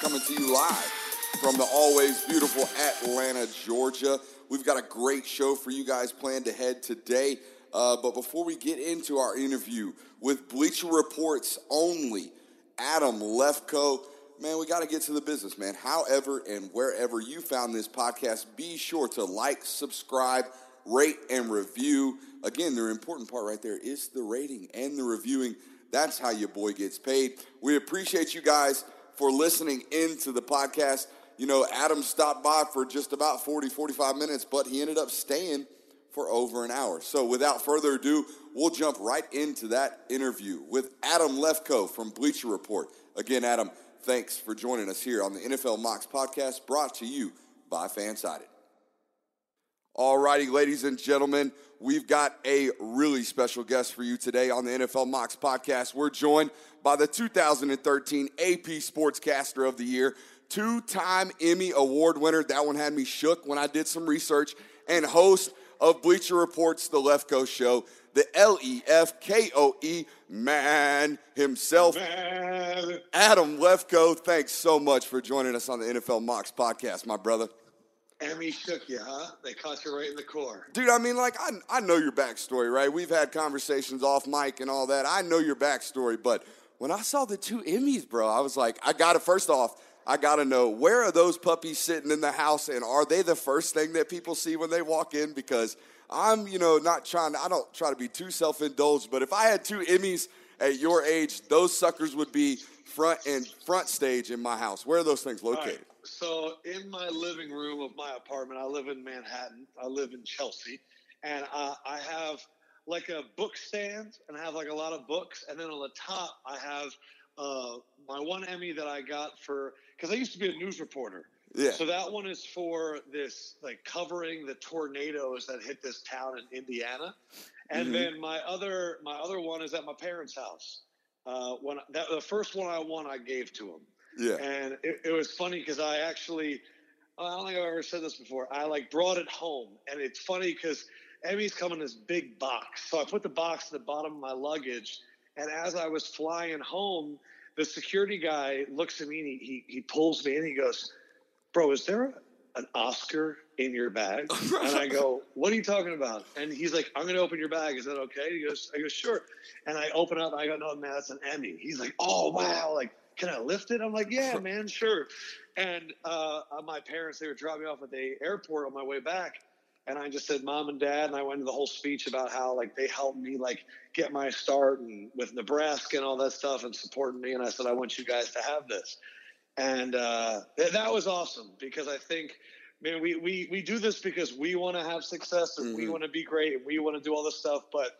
Coming to you live from the always beautiful Atlanta, Georgia. We've got a great show for you guys planned ahead today. Uh, but before we get into our interview with Bleacher Report's only Adam Lefkoe, man, we got to get to the business, man. However and wherever you found this podcast, be sure to like, subscribe, rate, and review. Again, the important part right there is the rating and the reviewing. That's how your boy gets paid. We appreciate you guys for listening into the podcast. You know, Adam stopped by for just about 40, 45 minutes, but he ended up staying for over an hour. So without further ado, we'll jump right into that interview with Adam Lefkoe from Bleacher Report. Again, Adam, thanks for joining us here on the NFL Mocks podcast brought to you by Fansided. All righty, ladies and gentlemen, we've got a really special guest for you today on the NFL Mocks podcast. We're joined by the 2013 AP Sportscaster of the Year, two time Emmy Award winner. That one had me shook when I did some research, and host of Bleacher Report's The Lefkoe Show, the L E F K O E man himself, Man. Adam Lefkoe. Thanks so much for joining us on the NFL Mocks podcast, my brother. Emmy shook you, huh? They caught you right in the core. Dude, I mean, like, I, I know your backstory, right? We've had conversations off mic and all that. I know your backstory, but when I saw the two Emmys, bro, I was like, I gotta, first off, I gotta know where are those puppies sitting in the house and are they the first thing that people see when they walk in? Because I'm, you know, not trying, I don't try to be too self indulged, but if I had two Emmys at your age, those suckers would be front and front stage in my house. Where are those things located? So, in my living room of my apartment, I live in Manhattan. I live in Chelsea, and uh, I have like a book stand, and I have like a lot of books, and then on the top, I have uh, my one Emmy that I got for because I used to be a news reporter. Yeah. So that one is for this, like covering the tornadoes that hit this town in Indiana, and Mhm. then my other my other one is at my parents' house. Uh, when that the first one I won, I gave to him. Yeah. And it, it was funny because I actually, I don't think I've ever said this before. I like brought it home, and it's funny because Emmys come in this big box. So I put the box at the bottom of my luggage, and as I was flying home, the security guy looks at me and he he, he pulls me and He goes, "Bro, is there an Oscar in your bag?" and I go, "What are you talking about?" And he's like, "I'm going to open your bag. Is that okay?" He goes, "I go sure." And I open up. And I go, "No, man, that's an Emmy." He's like, "Oh wow!" Like can I lift it? I'm like, yeah, man, sure. And uh, my parents, they were dropping me off at the airport on my way back. And I just said, mom and dad, and I went into the whole speech about how like they helped me like get my start and with Nebraska and all that stuff and supporting me. And I said, I want you guys to have this. And uh, th- that was awesome because I think, man, we, we, we do this because we want to have success and we Mhm. want to be great and we want to do all this stuff, but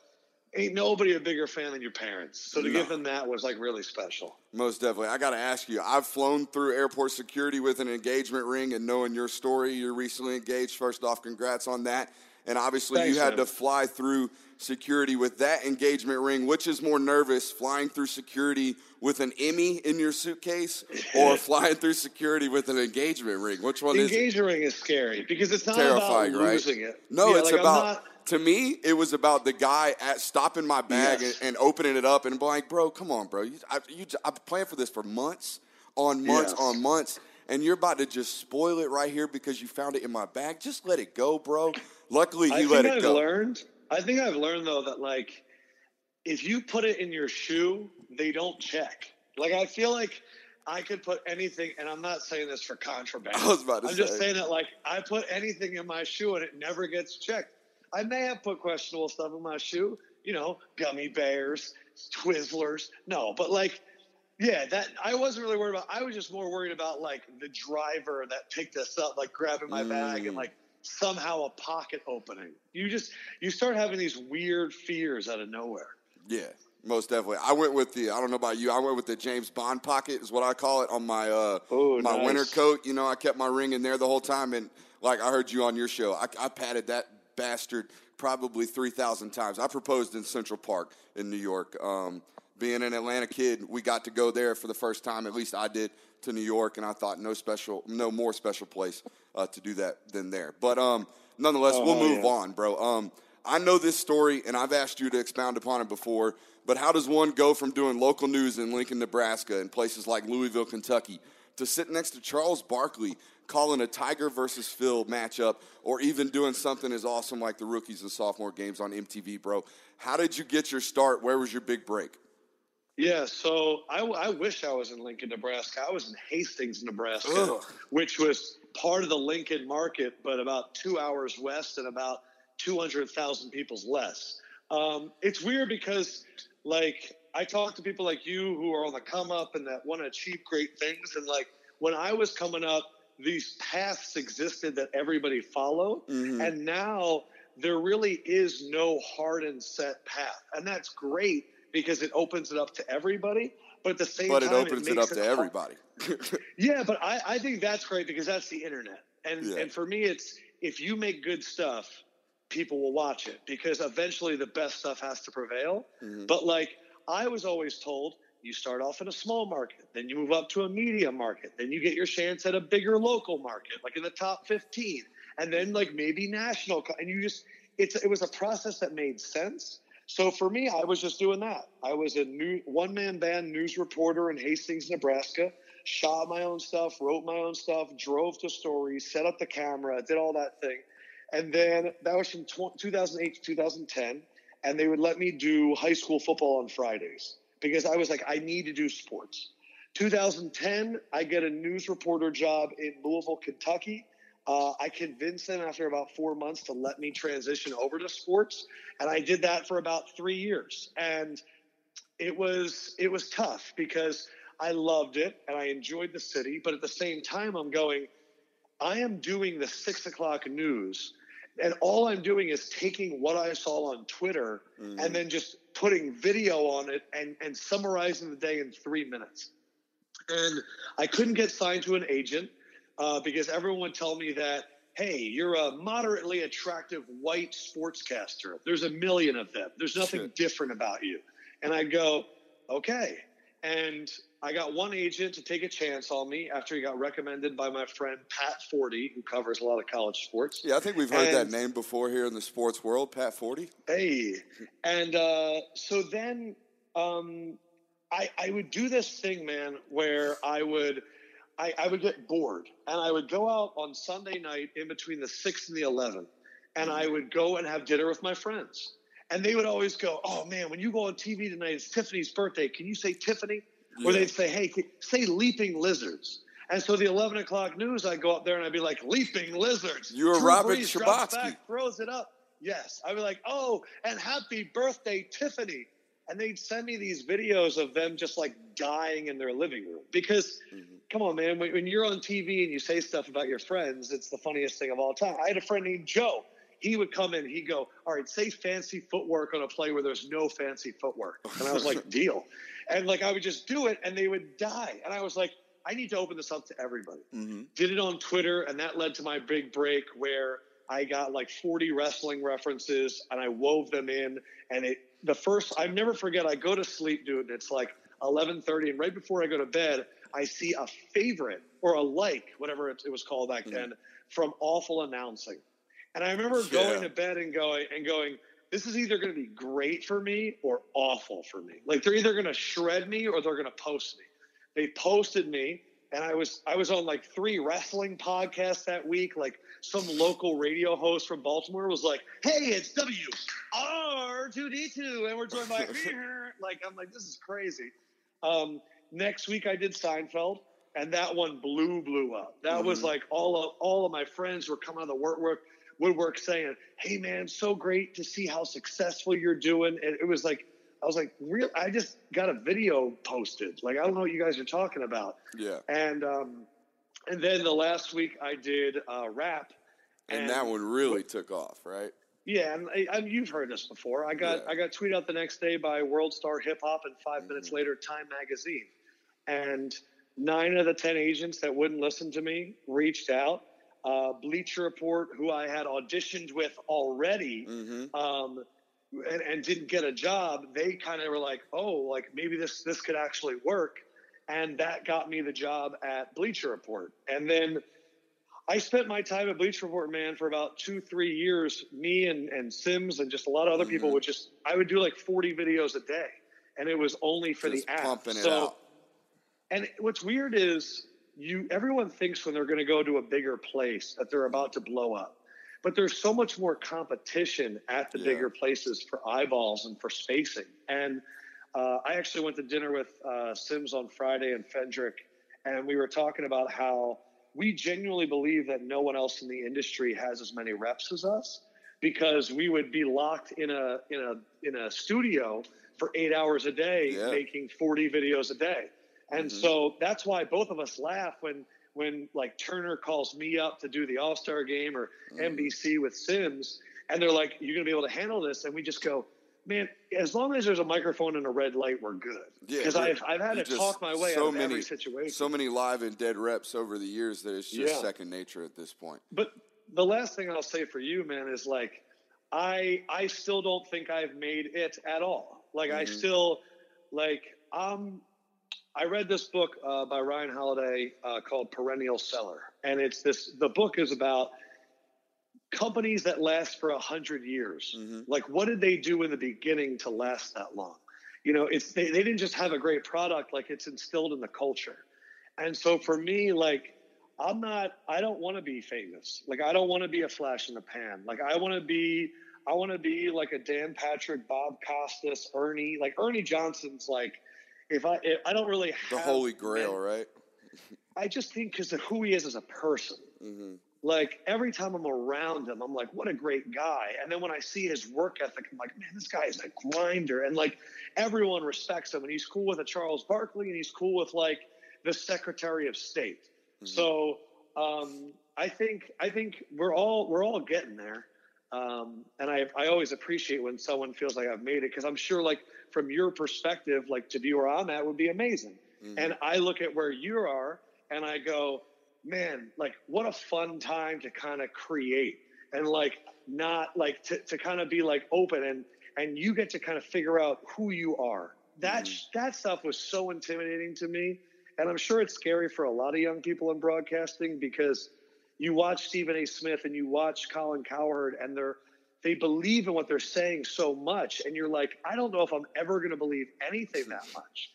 ain't nobody a bigger fan than your parents. So to No. give them that was like really special. Most definitely. I got to ask you, I've flown through airport security with an engagement ring and knowing your story, you're recently engaged. First off, congrats on that. and obviously Thanks, you had man. to fly through security with that engagement ring. Which is more nervous, flying through security with an Emmy in your suitcase, or flying through security with an engagement ring? Which one is it? Engagement ring is scary because it's not terrifying, about right? losing it. No, Yeah, it's like, about. To me, it was about the guy at stopping my bag Yes. and, and opening it up and being like, "Bro, come on, bro. You, I, you, I've planned for this for months, on months, Yes. on months, and you're about to just spoil it right here because you found it in my bag. Just let it go, bro." Luckily, he let it I've go. learned. I think I've learned though that like, if you put it in your shoe, they don't check. Like I feel like I could put anything, and I'm not saying this for contraband. I was about to I'm just saying that like I put anything in my shoe and it never gets checked. I may have put questionable stuff in my shoe, you know, gummy bears, Twizzlers. No, but like. Yeah, that I wasn't really worried about. I was just more worried about like the driver that picked us up, like grabbing my bag Mm. and like somehow a pocket opening. You just you start having these weird fears out of nowhere. Yeah, most definitely. I went with the. I don't know about you. I went with the James Bond pocket, is what I call it, on my uh, Oh, my nice. winter coat. You know, I kept my ring in there the whole time, and like I heard you on your show, I, I patted that bastard probably three thousand times. I proposed in Central Park in New York. Um, being an Atlanta kid, we got to go there for the first time. At least I did to New York, and I thought no special, no more special place uh, to do that than there. But um, nonetheless, we'll Oh, move yeah. on, bro. Um, I know this story, and I've asked you to expound upon it before. But how does one go from doing local news in Lincoln, Nebraska, and places like Louisville, Kentucky, to sit next to Charles Barkley calling a Tiger versus Phil matchup, or even doing something as awesome like the rookies and sophomore games on MTV, bro? How did you get your start? Where was your big break? Yeah, so I, I wish I was in Lincoln, Nebraska. I was in Hastings, Nebraska, Ugh. which was part of the Lincoln market, but about two hours west and about 200,000 people's less. Um, it's weird because, like, I talk to people like you who are on the come up and that want to achieve great things. And, like, when I was coming up, these paths existed that everybody followed. Mhm. And now there really is no hard and set path. And that's great because it opens it up to everybody. But at the same But it opens it, makes up to hard- everybody. yeah, but I, I think that's great because that's the internet. And Yeah. and for me it's if you make good stuff, people will watch it because eventually the best stuff has to prevail. Mhm. But like I was always told, you start off in a small market, then you move up to a medium market, then you get your chance at a bigger local market, like in the top 15, and then like maybe national and you just it's it was a process that made sense. So for me, I was just doing that. I was a new one man band news reporter in Hastings, Nebraska. Shot my own stuff, wrote my own stuff, drove to stories, set up the camera, did all that thing, and then that was from 2008 to 2010. And they would let me do high school football on Fridays because I was like, I need to do sports. 2010, I get a news reporter job in Louisville, Kentucky. Uh, I convinced them after about four months to let me transition over to sports, and I did that for about three years. And it was it was tough because I loved it and I enjoyed the city, but at the same time, I'm going. I am doing the six o'clock news, and all I'm doing is taking what I saw on Twitter and then just putting video on it and, and summarizing the day in three minutes. And I couldn't get signed to an agent uh, because everyone would tell me that, hey, you're a moderately attractive white sportscaster. There's a million of them. There's nothing different about you. And I'd go, okay. And I got one agent to take a chance on me after he got recommended by my friend Pat Forde, who covers a lot of college sports. yeah, I think we've heard that name before here in the sports world, Pat Forde. Hey, and uh, so then um, I, I would do this thing, man, where I would I, I would get bored, and I would go out on Sunday night in between the six and the eleven, and I would go and have dinner with my friends, and they would always go, "Oh man, when you go on TV tonight, it's Tiffany's birthday. Can you say Tiffany?" Or they'd say, "Hey, say leaping lizards." And so the eleven o'clock news, I'd go up there and I'd be like, "Leaping lizards." You were Drew Robert Brees drops Shabatsky. back, throws it up. Yes, I'd be like, "Oh, and happy birthday, Tiffany!" And they'd send me these videos of them just like dying in their living room because, mm-hmm. come on, man, when, when you're on TV and you say stuff about your friends, it's the funniest thing of all time. I had a friend named Joe. He would come in, he'd go, All right, say fancy footwork on a play where there's no fancy footwork. And I was like, Deal. And like, I would just do it and they would die. And I was like, I need to open this up to everybody Mhm. did it on Twitter, and that led to my big break where I got like 40 wrestling references and I wove them in. And it, the first, I never forget, I go to sleep, dude, and it's like 11:30, and right before I go to bed, I see a favorite or a like, whatever it, it was called back mm-hmm. then, from awful announcing. And I remember yeah. going to bed and going and going, this is either going to be great for me or awful for me. Like they're either going to shred me or they're going to post me. They posted me and I was I was on like three wrestling podcasts that week. Like some local radio host from Baltimore was like, "Hey, it's W R two D two, and we're joined by like I'm like this is crazy." Um, next week I did Seinfeld, and that one blew blew up. That mm-hmm. was like all of all of my friends were coming out of the work woodwork saying, "Hey man, so great to see how successful you're doing." And it was like I was like, real. I just got a video posted. Like, I don't know what you guys are talking about. Yeah. And um, and then the last week I did uh, rap, and, and that one really took off, right? Yeah, and, and you've heard this before. I got yeah. I got tweeted out the next day by World Star Hip Hop, and 5 mm-hmm. minutes later, Time Magazine, and nine of the ten agents that wouldn't listen to me reached out. Uh, Bleacher Report, who I had auditioned with already. Mm-hmm. Um, and, and didn't get a job, they kind of were like, oh, like maybe this this could actually work, and that got me the job at Bleacher Report, and then. I spent my time at Bleacher Report, man, for about two, three years. Me and, and Simms and just a lot of other mm-hmm. people would just, I would do like 40 videos a day. And it was only for just the app. So, out. And what's weird is you, everyone thinks when they're going to go to a bigger place that they're about to blow up but there's so much more competition at the yeah. bigger places for eyeballs and for spacing. And uh, I actually went to dinner with uh, Simms on Friday and Fendrick, and we were talking about how we genuinely believe that no one else in the industry has as many reps as us because we would be locked in a in a in a studio for eight hours a day yeah. making 40 videos a day and mm-hmm. so that's why both of us laugh when when like Turner calls me up to do the All Star game or mm. NBC with Simms, and they're like, "You're going to be able to handle this," and we just go, "Man, as long as there's a microphone and a red light, we're good." Yeah, because I've I've had to talk my way so out of many, every situation. So many live and dead reps over the years that it's just yeah. second nature at this point. But the last thing I'll say for you, man, is like, I I still don't think I've made it at all. Like mm-hmm. I still like I'm I read this book uh, by Ryan Holiday uh, called Perennial Seller, and it's this. The book is about companies that last for a hundred years. Mm-hmm. Like, what did they do in the beginning to last that long? You know, it's they, they didn't just have a great product; like it's instilled in the culture. And so, for me, like I'm not. I don't want to be famous. Like I don't want to be a flash in the pan. Like I want to be. I want to be like a Dan Patrick, Bob Costas, Ernie. Like Ernie Johnson's like if I if I don't really the holy grail, right? I just think because of who he is as a person. Mm-hmm. Like every time I'm around him, I'm like, what a great guy. And then when I see his work ethic, I'm like, man, this guy is a grinder. And like everyone respects him. And he's cool with a Charles Barkley and he's cool with like the Secretary of State. Mm-hmm. So um, I think I think we're all we're all getting there. Um, and I I always appreciate when someone feels like I've made it because I'm sure like from your perspective, like to be where I'm at would be amazing. Mm-hmm. And I look at where you are and I go, man, like what a fun time to kind of create and like not like to, to kind of be like open and and you get to kind of figure out who you are. That mm-hmm. that stuff was so intimidating to me. And I'm sure it's scary for a lot of young people in broadcasting because you watch Stephen A. Smith and you watch Colin Cowherd and they're they believe in what they're saying so much and you're like i don't know if i'm ever going to believe anything that much.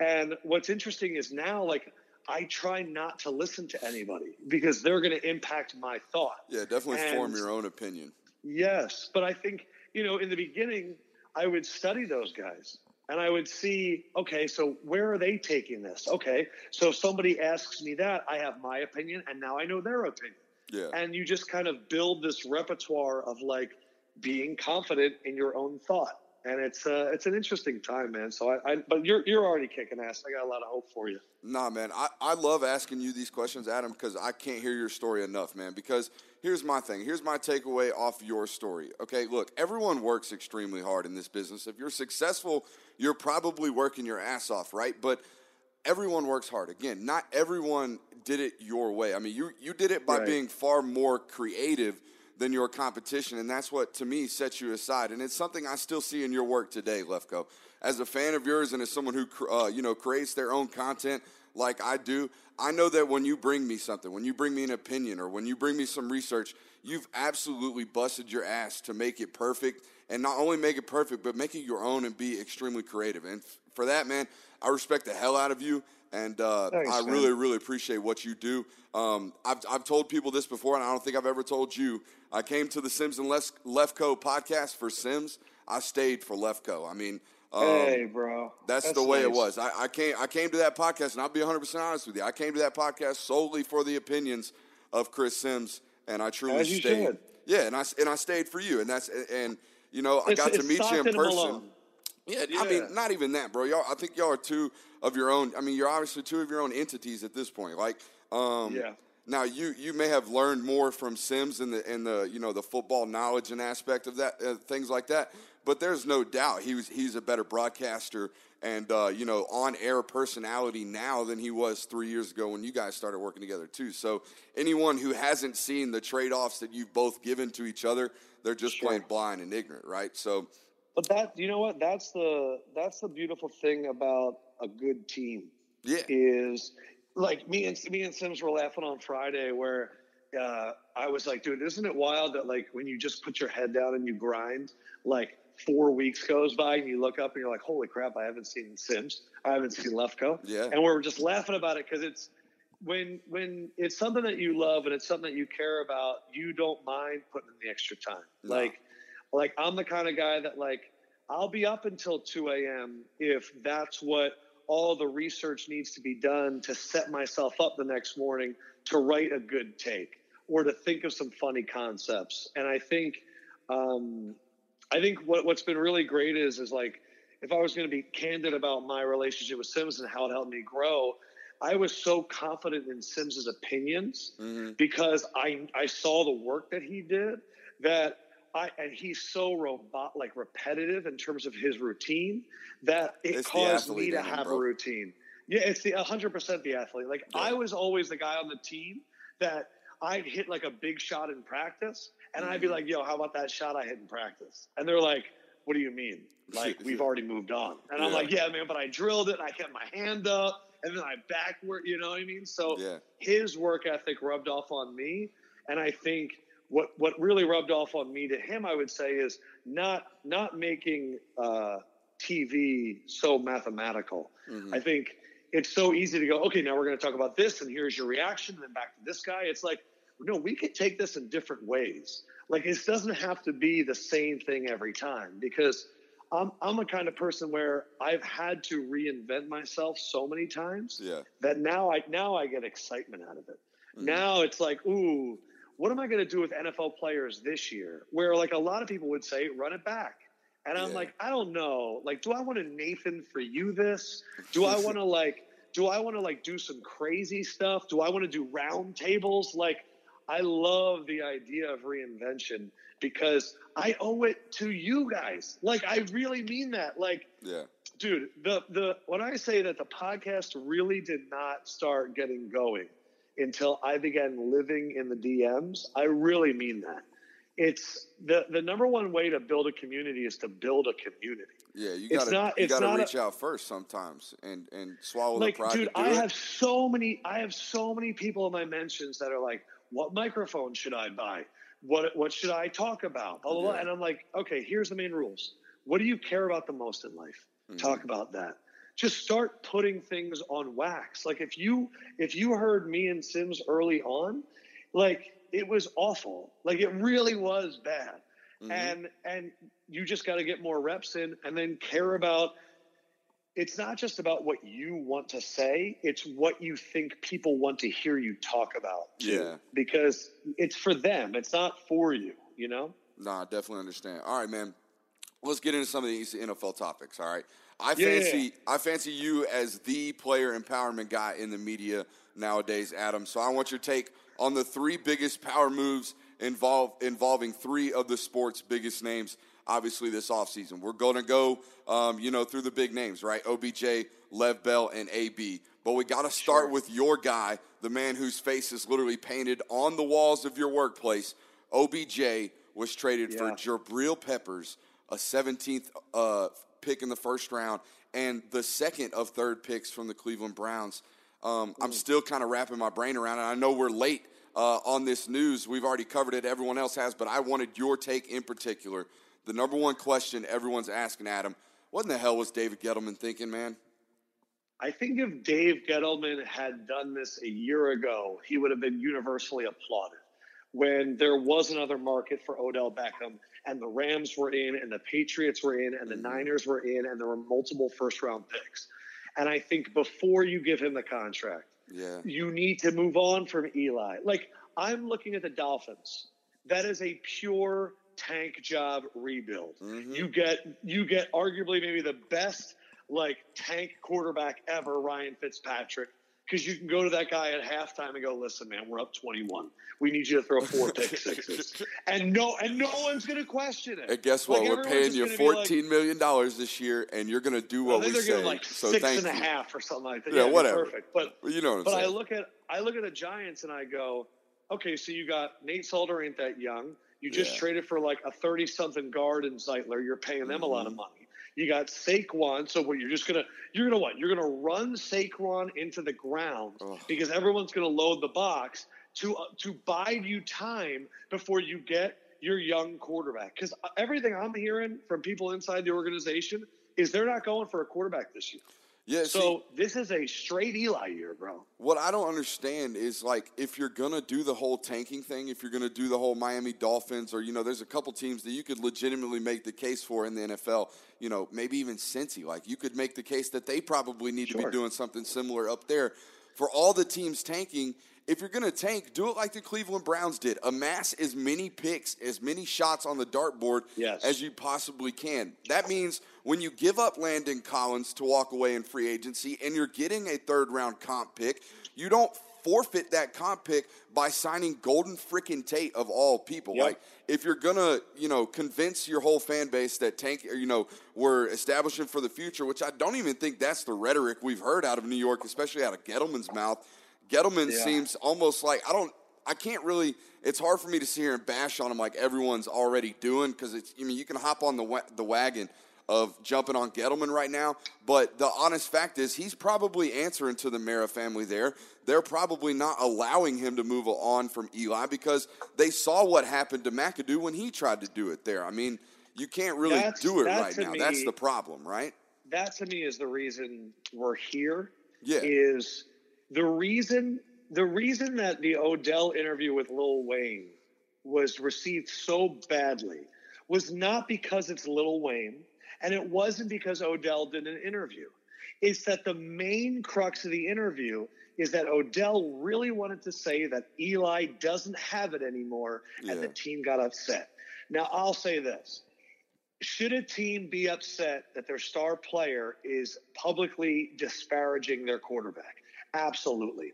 And what's interesting is now like i try not to listen to anybody because they're going to impact my thought. Yeah definitely and form your own opinion. Yes but i think you know in the beginning i would study those guys and i would see okay so where are they taking this okay so if somebody asks me that i have my opinion and now i know their opinion yeah. And you just kind of build this repertoire of like being confident in your own thought. And it's uh, it's an interesting time, man. So I, I, but you're you're already kicking ass. I got a lot of hope for you. Nah, man. I, I love asking you these questions, Adam, because I can't hear your story enough, man. Because here's my thing. Here's my takeaway off your story. Okay, look, everyone works extremely hard in this business. If you're successful, you're probably working your ass off, right? But everyone works hard. Again, not everyone did it your way. I mean, you you did it by right. being far more creative than your competition, and that's what to me sets you aside. And it's something I still see in your work today, Lefkoe. As a fan of yours and as someone who uh, you know creates their own content like I do, I know that when you bring me something, when you bring me an opinion, or when you bring me some research, you've absolutely busted your ass to make it perfect, and not only make it perfect, but make it your own and be extremely creative. And for that, man, I respect the hell out of you. And uh, Thanks, I man. really, really appreciate what you do. Um, I've, I've told people this before, and I don't think I've ever told you. I came to the Simms and Les- Lefkoe podcast for Simms. I stayed for Lefkoe. I mean, um, hey, bro. that's, the way it was. I, I came I came to that podcast, and I'll be 100 percent honest with you. I came to that podcast solely for the opinions of Chris Simms, and I truly stayed. should. Yeah, and I and I stayed for you, and that's and you know I It's- got to meet you in person. Malone. Yeah, I mean, not even that, bro. Y'all, I think y'all are two of your own. I mean, you're obviously two of your own entities at this point. Like, um, Yeah. Now you you may have learned more from Simms and the and the you know the football knowledge and aspect of that uh, things like that. But there's no doubt he was he's a better broadcaster and uh, you know on air personality now than he was three years ago when you guys started working together too. So anyone who hasn't seen the trade offs that you've both given to each other, they're just Sure. plain blind and ignorant, right? So But that you know what? That's the that's the beautiful thing about a good team yeah, is like me and me and Simms were laughing on Friday where uh, I was like, dude, isn't it wild that like when you just put your head down and you grind, like four weeks goes by and you look up and you're like, holy crap, I haven't seen Simms, I haven't seen Lefko, Yeah. and we're just laughing about it because it's when when it's something that you love and it's something that you care about, you don't mind putting in the extra time. No. Like, like I'm the kind of guy that like I'll be up until 2 a.m. if that's what all the research needs to be done to set myself up the next morning to write a good take or to think of some funny concepts. And I think, um, I think what, what's been really great is, is like, if I was going to be candid about my relationship with Simms and how it helped me grow, I was so confident in Simms's opinions hmm because I I saw the work that he did that I and he's so robot like repetitive in terms of his routine that it It's caused me to in him, have a routine. Yeah, it's the 100% the athlete. Like Yeah. I was always the guy on the team that I'd hit like a big shot in practice and I'd be Mm-hmm. like, "Yo, how about that shot I hit in practice?" And they're like, "What do you mean?" Like we've already moved on. And I'm like, "Yeah, man, but I drilled it and I kept my hand up and then I backward, you know what I mean?" So Yeah. his work ethic rubbed off on me and i think what what really rubbed off on me to him i would say is not not making uh, tv so mathematical Mhm. i think it's so easy to go okay now we're going to talk about this and here's your reaction and then back to this guy it's like no we could take this in different ways like it doesn't have to be the same thing every time because I'm, I'm a kind of person where I've had to reinvent myself so many times Yeah. that now I now I get excitement out of it. Mhm. Now it's like, ooh, what am I going to do with NFL players this year? Where like a lot of people would say, run it back, and I'm Yeah. like, I don't know. Like, do I want to Nathan for you this? Do I want to like? Do I want to like do some crazy stuff? Do I want to do round tables? Like, I love the idea of reinvention because I owe it to you guys. Like, I really mean that. Like, Yeah. dude the the when i say that the podcast really did not start getting going until i began living in the dms i really mean that it's the the number one way to build a community is to build a community Yeah, you gotta not- you gotta not a- reach out first sometimes and and swallow like the pride dude i it. have so many i have so many people in my mentions that are like what microphone should i buy what what should i talk about blah, blah, blah. Yeah. and i'm like okay here's the main rules what do you care about the most in life Mhm. talk about that just start putting things on wax like if you if you heard me and simms early on like it was awful like it really was bad Mhm. and and you just got to get more reps in and then care about it's not just about what you want to say it's what you think people want to hear you talk about. Yeah. because it's for them it's not for you you know Nah, I definitely understand. All right, man. Let's get into some of these NFL topics. All right. I Yeah, yeah, fancy I fancy you as the player empowerment guy in the media nowadays, Adam. So I want your take on the three biggest power moves involve, involving three of the sport's biggest names. Obviously, this offseason. We're going to go, um, you know, through the big names, right? OBJ, Lev Bell, and AB. But we got to start Sure. with your guy, the man whose face is literally painted on the walls of your workplace, OBJ was traded Yeah. for Jabril Peppers, a 17th uh, pick in the first round, and the second of third picks from the Cleveland Browns. Um, I'm still kind of wrapping my brain around it. I know we're late uh, on this news. We've already covered it. Everyone else has, but I wanted your take in particular. The number one question everyone's asking Adam: What in the hell was David Gettleman thinking, man? I think if Dave Gettleman had done this a year ago, he would have been universally applauded. When there was another market for Odell Beckham, and the Rams were in, and the Patriots were in, and the mm-hmm. Niners were in, and there were multiple first round picks. And I think before you give him the contract, Yeah, you need to move on from Eli. Like I'm looking at the Dolphins. That is a pure tank job rebuild. Mm-hmm. You get you get arguably maybe the best like tank quarterback ever, Ryan Fitzpatrick, because you can go to that guy at halftime and go, "Listen, man, we're up 21. We need you to throw four pick sixes, and no, and no one's going to question it. and guess what? Like, we're paying you be like- fourteen million dollars this year, and you're going to do what we say. like so six and a half or something like that. Yeah, it'd whatever. Perfect, but you know what I'm but I look at I look at the Giants and I go, okay, so you got Nate Solder ain't that young. You just Yeah. traded for like a thirty something guard in Zeitler. You're paying them a lot Mm-hmm. of money. You got Saquon, so what? You're just gonna you're gonna what? You're gonna run Saquon into the ground because everyone's gonna load the box to uh, to bide you time before you get your young quarterback. Because everything I'm hearing from people inside the organization is they're not going for a quarterback this year. Yeah, So see, this is a straight Eli year, bro. what I don't understand is like if you're gonna do the whole tanking thing, if you're gonna do the whole Miami Dolphins, or you know, there's a couple teams that you could legitimately make the case for in the NFL. You know, maybe even Cincy. Like you could make the case that they probably need to be doing something similar up there. For all the teams tanking, if you're gonna tank, do it like the Cleveland Browns did. Amass as many picks, as many shots on the dartboard Yes. as you possibly can. That means when you give up Landon Collins to walk away in free agency and you're getting a third round comp pick, you don't forfeit that comp pick by signing Golden Frickin' Tate of all people. Yep. Like if you're gonna, you know, convince your whole fan base that tank, or, you know, we're establishing for the future, which I don't even think that's the rhetoric we've heard out of New York, especially out of Gettleman's mouth. Gettleman Yeah. seems almost like I don't. I can't really. It's hard for me to sit here and bash on him like everyone's already doing because it's. I mean, you can hop on the wa- the wagon of jumping on Gettleman right now, but the honest fact is he's probably answering to the Mara family there. They're probably not allowing him to move on from Eli because they saw what happened to McAdoo when he tried to do it there. I mean, you can't really That's- do it right now. That's the problem, right? That to me is the reason we're here. Yeah. Is the reason the reason that the Odell interview with Lil Wayne was received so badly was not because it's Lil Wayne and it wasn't because Odell did an interview. It's that the main crux of the interview is that Odell really wanted to say that Eli doesn't have it anymore Yeah. and the team got upset. Now, I'll say this. Should a team be upset that their star player is publicly disparaging their quarterback? Absolutely.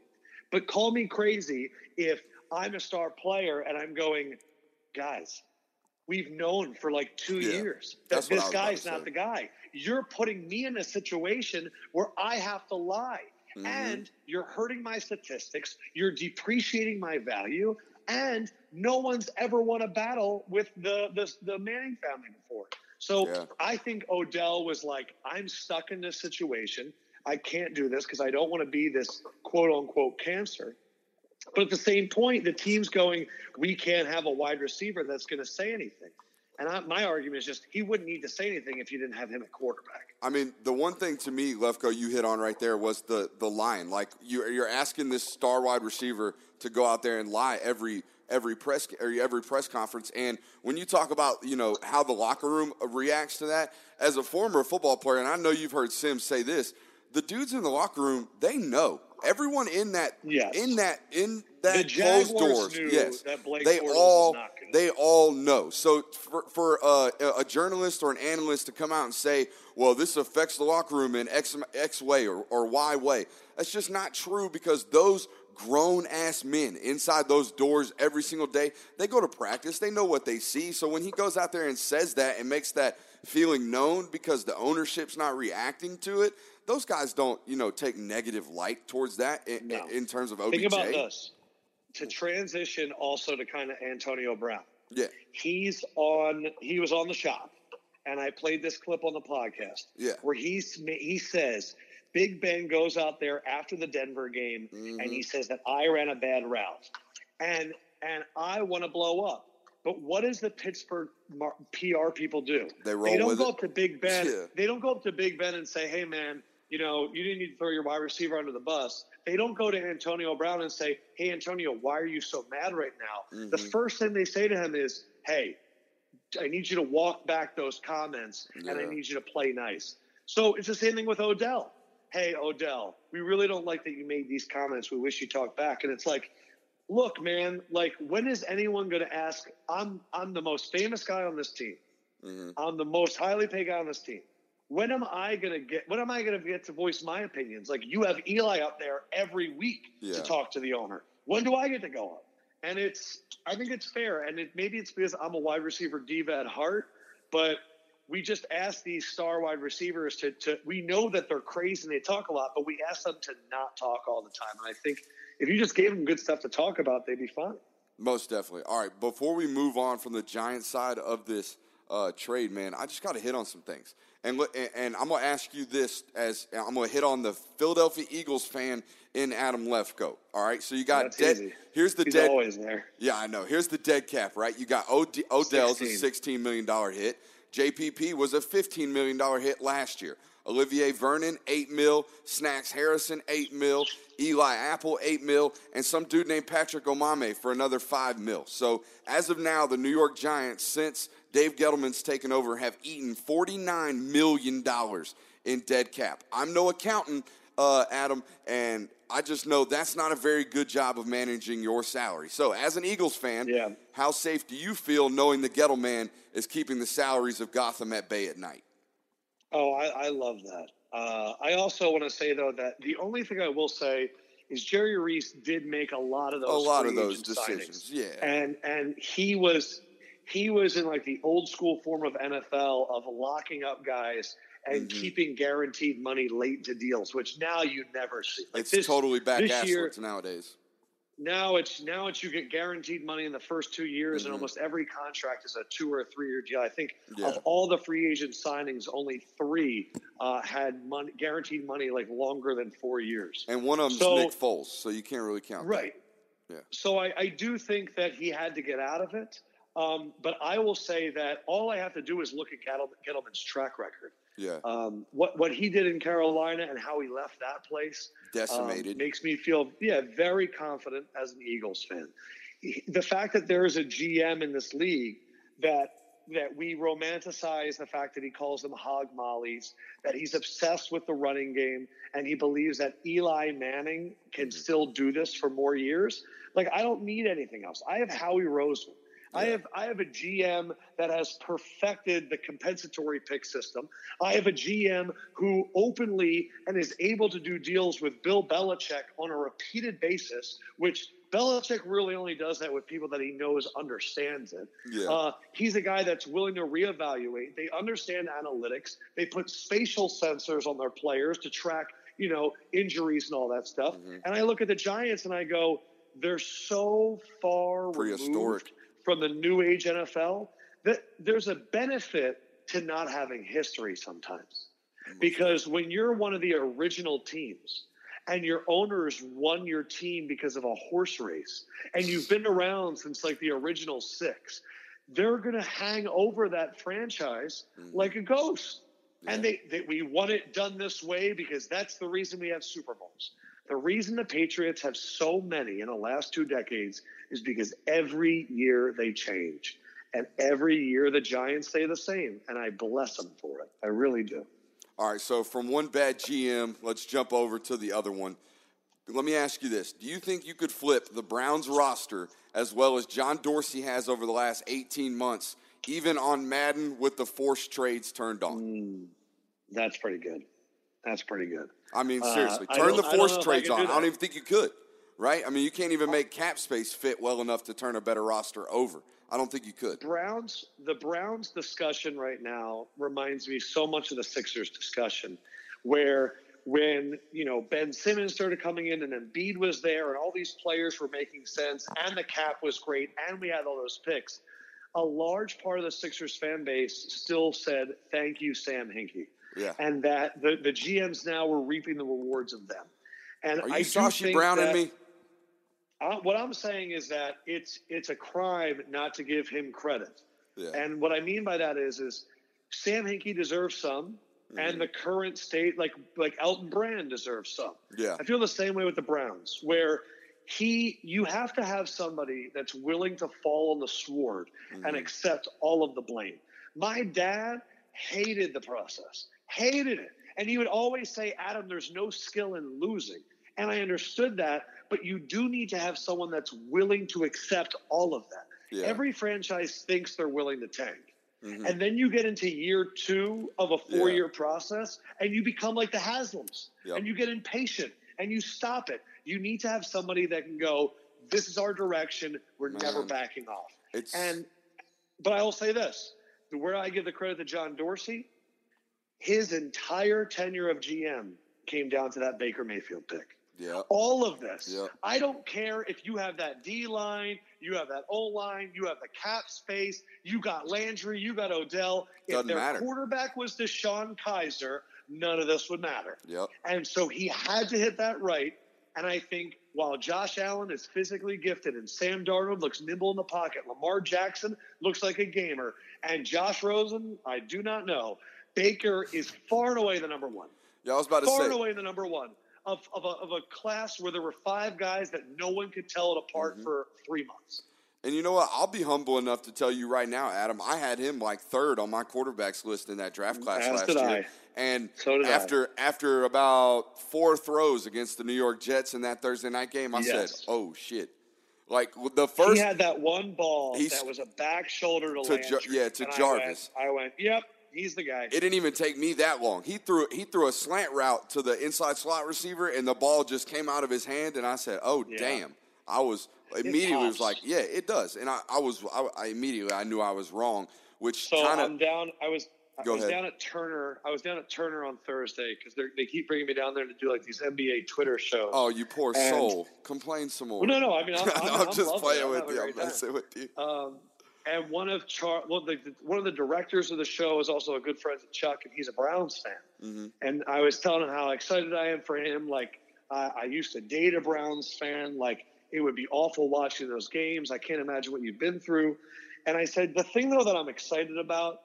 But call me crazy if I'm a star player and I'm going, guys, we've known for like two Yeah, years that that's what I this guy's not the guy. You're putting me in a situation where I have to lie. Mm-hmm. And you're hurting my statistics. You're depreciating my value. And no one's ever won a battle with the, the, the Manning family before. So Yeah. I think Odell was like, I'm stuck in this situation. I can't do this because I don't want to be this quote unquote cancer. But at the same point, the team's going, we can't have a wide receiver that's going to say anything. And I, my argument is just he wouldn't need to say anything if you didn't have him at quarterback. I mean, the one thing to me, Lefkoe, you hit on right there was the the line. Like you, you're asking this star wide receiver to go out there and lie every every press or every press conference. And when you talk about you know how the locker room reacts to that, as a former football player, and I know you've heard Simms say this, the dudes in the locker room they know. Everyone in that, Yes. in that, in that closed doors, yes, they was all, they all know. So for, for uh, a journalist or an analyst to come out and say, well, this affects the locker room in X, X way or, or Y way, that's just not true because those grown ass men inside those doors every single day, they go to practice, they know what they see. So when he goes out there and says that and makes that feeling known because the ownership's not reacting to it, those guys don't, you know, take negative light towards that in, No. in terms of OBJ. Think about this. to transition also to kind of Antonio Brown. Yeah. He's on. He was on the shop, and I played this clip on the podcast. Yeah. where he's he says Big Ben goes out there after the Denver game, Mm-hmm. and he says that I ran a bad route, and and I want to blow up. But what does the Pittsburgh PR people do? They roll They don't go it. up to Big Ben. Yeah. They don't go up to Big Ben and say, "Hey, man, you know, you didn't need to throw your wide receiver under the bus." They don't go to Antonio Brown and say, "Hey, Antonio, why are you so mad right now?" The Mm-hmm. first thing they say to him is, "Hey, I need you to walk back those comments, and I need you to play nice." So it's the same thing with Odell. Hey, Odell, we really don't like that you made these comments. We wish you talked back. And it's like, look, man, like when is anyone going to ask? I'm I'm the most famous guy on this team. Mm-hmm. I'm the most highly paid guy on this team. When am I going to get? When am I going to get to voice my opinions? Like you have Eli up there every week Yeah. to talk to the owner. When do I get to go up? And it's I think it's fair. And it, maybe it's because I'm a wide receiver diva at heart, but we just ask these star wide receivers to, to we know that they're crazy and they talk a lot, but we ask them to not talk all the time. And I think if you just gave them good stuff to talk about, they'd be fine. Most definitely. All right, before we move on from the Giants side of this uh, trade, man, I just got to hit on some things. And, look- and I'm going to ask you this as I'm going to hit on the Philadelphia Eagles fan in Adam Lefkoe. All right, so you got That's dead. easy. Here's the He's dead. always there. Yeah, I know. Here's the dead cap, right? You got Od- Odell's a 16. $16 million hit. JPP was a $15 million hit last year. Olivier Vernon, 8 mil. Snacks Harrison, 8 mil. Eli Apple, 8 mil. And some dude named Patrick Omameh for another 5 mil. So as of now, the New York Giants, since Dave Gettleman's taken over, have eaten $49 million in dead cap. I'm no accountant, uh, Adam, and I just know that's not a very good job of managing your salary. So, as an Eagles fan, Yeah. how safe do you feel knowing the Gettleman is keeping the salaries of Gotham at bay at night? Oh, I, I love that. Uh, I also want to say though that the only thing I will say is Jerry Reese did make a lot of those A lot of those decisions, signings. yeah. and and he was he was in like the old school form of NFL of locking up guys and Mm-hmm. keeping guaranteed money late to deals, which now you never see. Like it's this- totally back year, nowadays. Now it's now it's you get guaranteed money in the first two years, and almost every contract is a two or a three year deal. I think Mm-hmm. Yeah. of all the free agent signings, only three uh, had money, guaranteed money like longer than four years. And one of them's So- Nick Foles, so you can't really count. that. Right. Yeah. So I, I do think that he had to get out of it. Um, but I will say that all I have to do is look at Gettle- Gettleman's track record. Yeah. Um, what what he did in Carolina and how he left that place um, Decimated. makes me feel yeah very confident as an Eagles fan. The fact that there is a GM in this league that that we romanticize the fact that he calls them hog mollies, that he's obsessed with the running game, and he believes that Eli Manning can Mm-hmm. still do this for more years. Like I don't need anything else. I have Howie Roseman. I have I have a GM that has perfected the compensatory pick system. I have a GM who openly and is able to do deals with Bill Belichick on a repeated basis, which Belichick really only does that with people that he knows understands it. Yeah. Uh, he's a guy that's willing to reevaluate. They understand analytics. They put spatial sensors on their players to track, you know, injuries and all that stuff. Mm-hmm. And I look at the Giants and I go, they're so far Prehistoric. removed from the new age NFL that there's a benefit to not having history sometimes. Because when you're one of the original teams and your owners won your team because of a horse race and you've been around since like the original six, they're going to hang over that franchise mm-hmm. like a ghost. And they, they we want it done this way because that's the reason we have Super Bowls. The reason the Patriots have so many in the last two decades is because every year they change. And every year the Giants stay the same. And I bless them for it. I really do. All right, so from one bad GM, let's jump over to the other one. Let me ask you this. Do you think you could flip the Browns roster as well as John Dorsey has over the last 18 months, even on Madden with the forced trades turned on? Mm, that's pretty good. That's pretty good. I mean, Uh, seriously, I turn the I don't forced I trades on. I don't even think you could, right? I mean, you can't even make cap space fit well enough to turn a better roster over. I don't think you could. Browns, the Browns discussion right now reminds me so much of the Sixers discussion, where when you know Ben Simmons started coming in and Embiid was there and all these players were making sense and the cap was great and we had all those picks, a large part of the Sixers fan base still said thank you Sam Hinkie. Yeah. And that the, the GMs now were reaping the rewards of them. And Are you I Sashi Brown that, and me? uh, what I'm saying is that it's it's a crime not to give him credit. Yeah. And what I mean by that is is Sam Hinkie deserves some, Mm-hmm. and the current state like like Elton Brand deserves some. Yeah. I feel the same way with the Browns, where he you have to have somebody that's willing to fall on the sword Mm-hmm. and accept all of the blame. My dad hated the process, hated it. And he would always say, Adam, there's no skill in losing. And I understood that, but you do need to have someone that's willing to accept all of that. Yeah. Every franchise thinks they're willing to tank. Mhm. And then you get into year two of a four Yeah. year process and you become like the Haslam's Yep. and you get impatient and you stop it. You need to have somebody that can go, this is our direction. We're never backing off. It's And, but I will say this where I give the credit to John Dorsey, his entire tenure of GM came down to that Baker Mayfield pick yeah. all of this. Yeah. I don't care if you have that D line, you have that O line, you have the cap space, you got Landry, you got Odell. Doesn't if their matter. quarterback was DeShone Kizer, none of this would matter. Yep. And so he had to hit that right. And I think while Josh Allen is physically gifted and Sam Darnold looks nimble in the pocket, Lamar Jackson looks like a gamer, and Josh Rosen, I do not know. Baker is far and away the number one Yeah, I was about to far and away the number one of, of, a, of a class where there were five guys that no one could tell it apart Mm-hmm. for three months. And you know what? I'll be humble enough to tell you right now, Adam. I had him like third on my quarterbacks list in that draft class As last did year. I. And So did I. after after about four throws against the New York Jets in that Thursday night game, I said, "Oh shit!" Like the first, he had that one ball that was a back shoulder to, To Jar- Landry, yeah, to Jarvis. I went, I went, yep, he's the guy. it didn't even take me that long. He threw he threw a slant route to the inside slot receiver, and the ball just came out of his hand. And I said, "Oh Yeah. damn!" I was immediately was like, "Yeah, it does." And I, I was I, I immediately I knew I was wrong, which so kind I'm down. I was. I was ahead. down at Turner. I was down at Turner on Thursday because they keep bringing me down there to do like these NBA Twitter shows. oh you poor And- soul. Complain some more. Well, no, no. I mean, I'm, I'm, I'm I'm just playing with you. I'm messing with you. Um, and one of Char, well, the, one of the directors of the show is also a good friend of Chuck, and he's a Browns fan. Mm-hmm. And I was telling him how excited I am for him. Like I I used to date a Browns fan. Like it would be awful watching those games. I can't imagine what you've been through. And I said the thing though that I'm excited about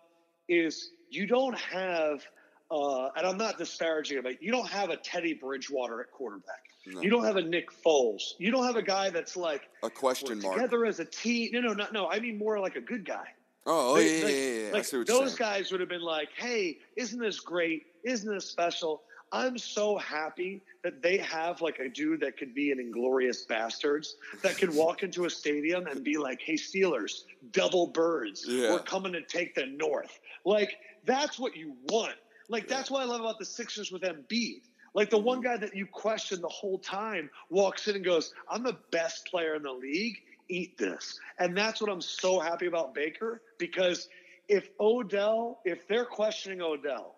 is you don't have. Uh, and I'm not disparaging but you don't have a Teddy Bridgewater at quarterback. No. You don't have a Nick Foles. You don't have a guy that's like A question mark. together as a team. No, no, no, no. I mean more like a good guy. Oh, oh, They- yeah, like, yeah, yeah, yeah. Like see what you're those saying. guys would have been like, "Hey, isn't this great? Isn't this special?" I'm so happy that they have like a dude that could be an inglorious bastards that could walk into a stadium and be like, "Hey, Steelers, double birds, Yeah. we're coming to take the North." Like that's what you want. Like that's what I love about the Sixers with Embiid. Like the one guy that you question the whole time walks in and goes, "I'm the best player in the league. Eat this." And that's what I'm so happy about Baker because if Odell, if they're questioning Odell,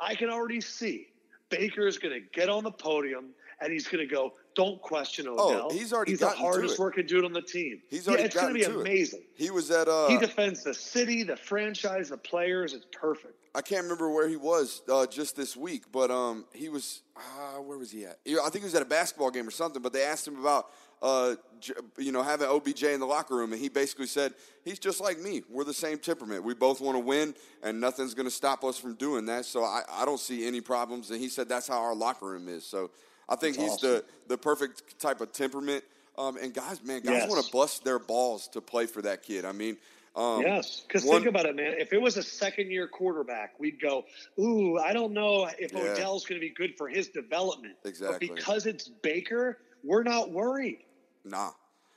I can already see Baker is going to get on the podium and he's going to go, "Don't question Odell." Oh, he's already he's the hardest working dude on the team. He's already yeah, it's going to be to it. amazing. He was at uh he defends the city, the franchise, the players. It's perfect. I can't remember where he was uh, just this week, but um, he was uh, where was he at? I think he was at a basketball game or something. But they asked him about uh, you know having OBJ in the locker room, and he basically said he's just like me. We're the same temperament. We both want to win, and nothing's going to stop us from doing that. So I, I don't see any problems. And he said that's how our locker room is. So I think That's he's the the perfect type of temperament. Um, and guys, man, guys Yes. want to bust their balls to play for that kid. I mean. Um, Yes, because think about it, man. If it was a second-year quarterback, we'd go, "Ooh, I don't know if Yeah. Odell's going to be good for his development." Exactly. But because it's Baker, we're not worried. Nah.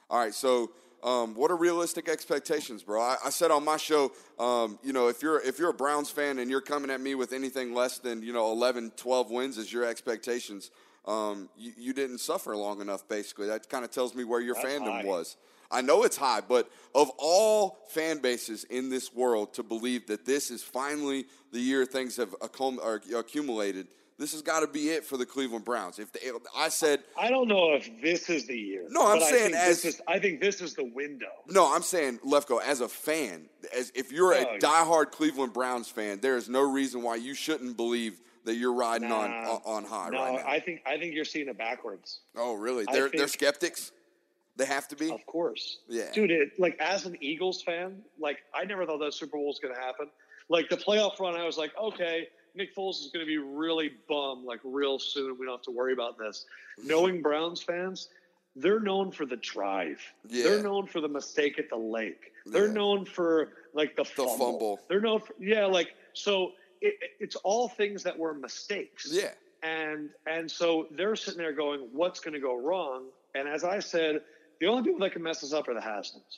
All right. So, um, what are realistic expectations, bro? I, I said on my show, um, you know, if you're if you're a Browns fan and you're coming at me with anything less than you know 11, 12 wins as your expectations, um, you, you didn't suffer long enough. Basically, that kind of tells me where your That's fandom high. was. I know it's high, but of all fan bases in this world, to believe that this is finally the year things have accumulated, this has got to be it for the Cleveland Browns. If they, I said, I don't know if this is the year. No, I'm but I saying think as- this is, I think this is the window. no, I'm saying Lefkoe as a fan, as if you're Oh, a yeah. diehard Cleveland Browns fan, there is no reason why you shouldn't believe that you're riding on Nah. on on high No, right now. I think I think you're seeing it backwards. oh, really? They're they're skeptics. They have to be. Of course. Yeah. Dude, it, like as an Eagles fan, like I never thought that Super Bowl was going to happen. Like the playoff run, I was like, okay, Nick Foles is going to be really bummed like real soon. We don't have to worry about this. Mm-hmm. Knowing Browns fans, they're known for the drive. Yeah. They're known for the mistake at the lake. They're Yeah. known for like the fumble. fumble. They're known for yeah, like so. It, it- it's all things that were mistakes Yeah. and and so they're sitting there going, "What's going to go wrong?" And as I said, the only people that can mess us up are the Haslams.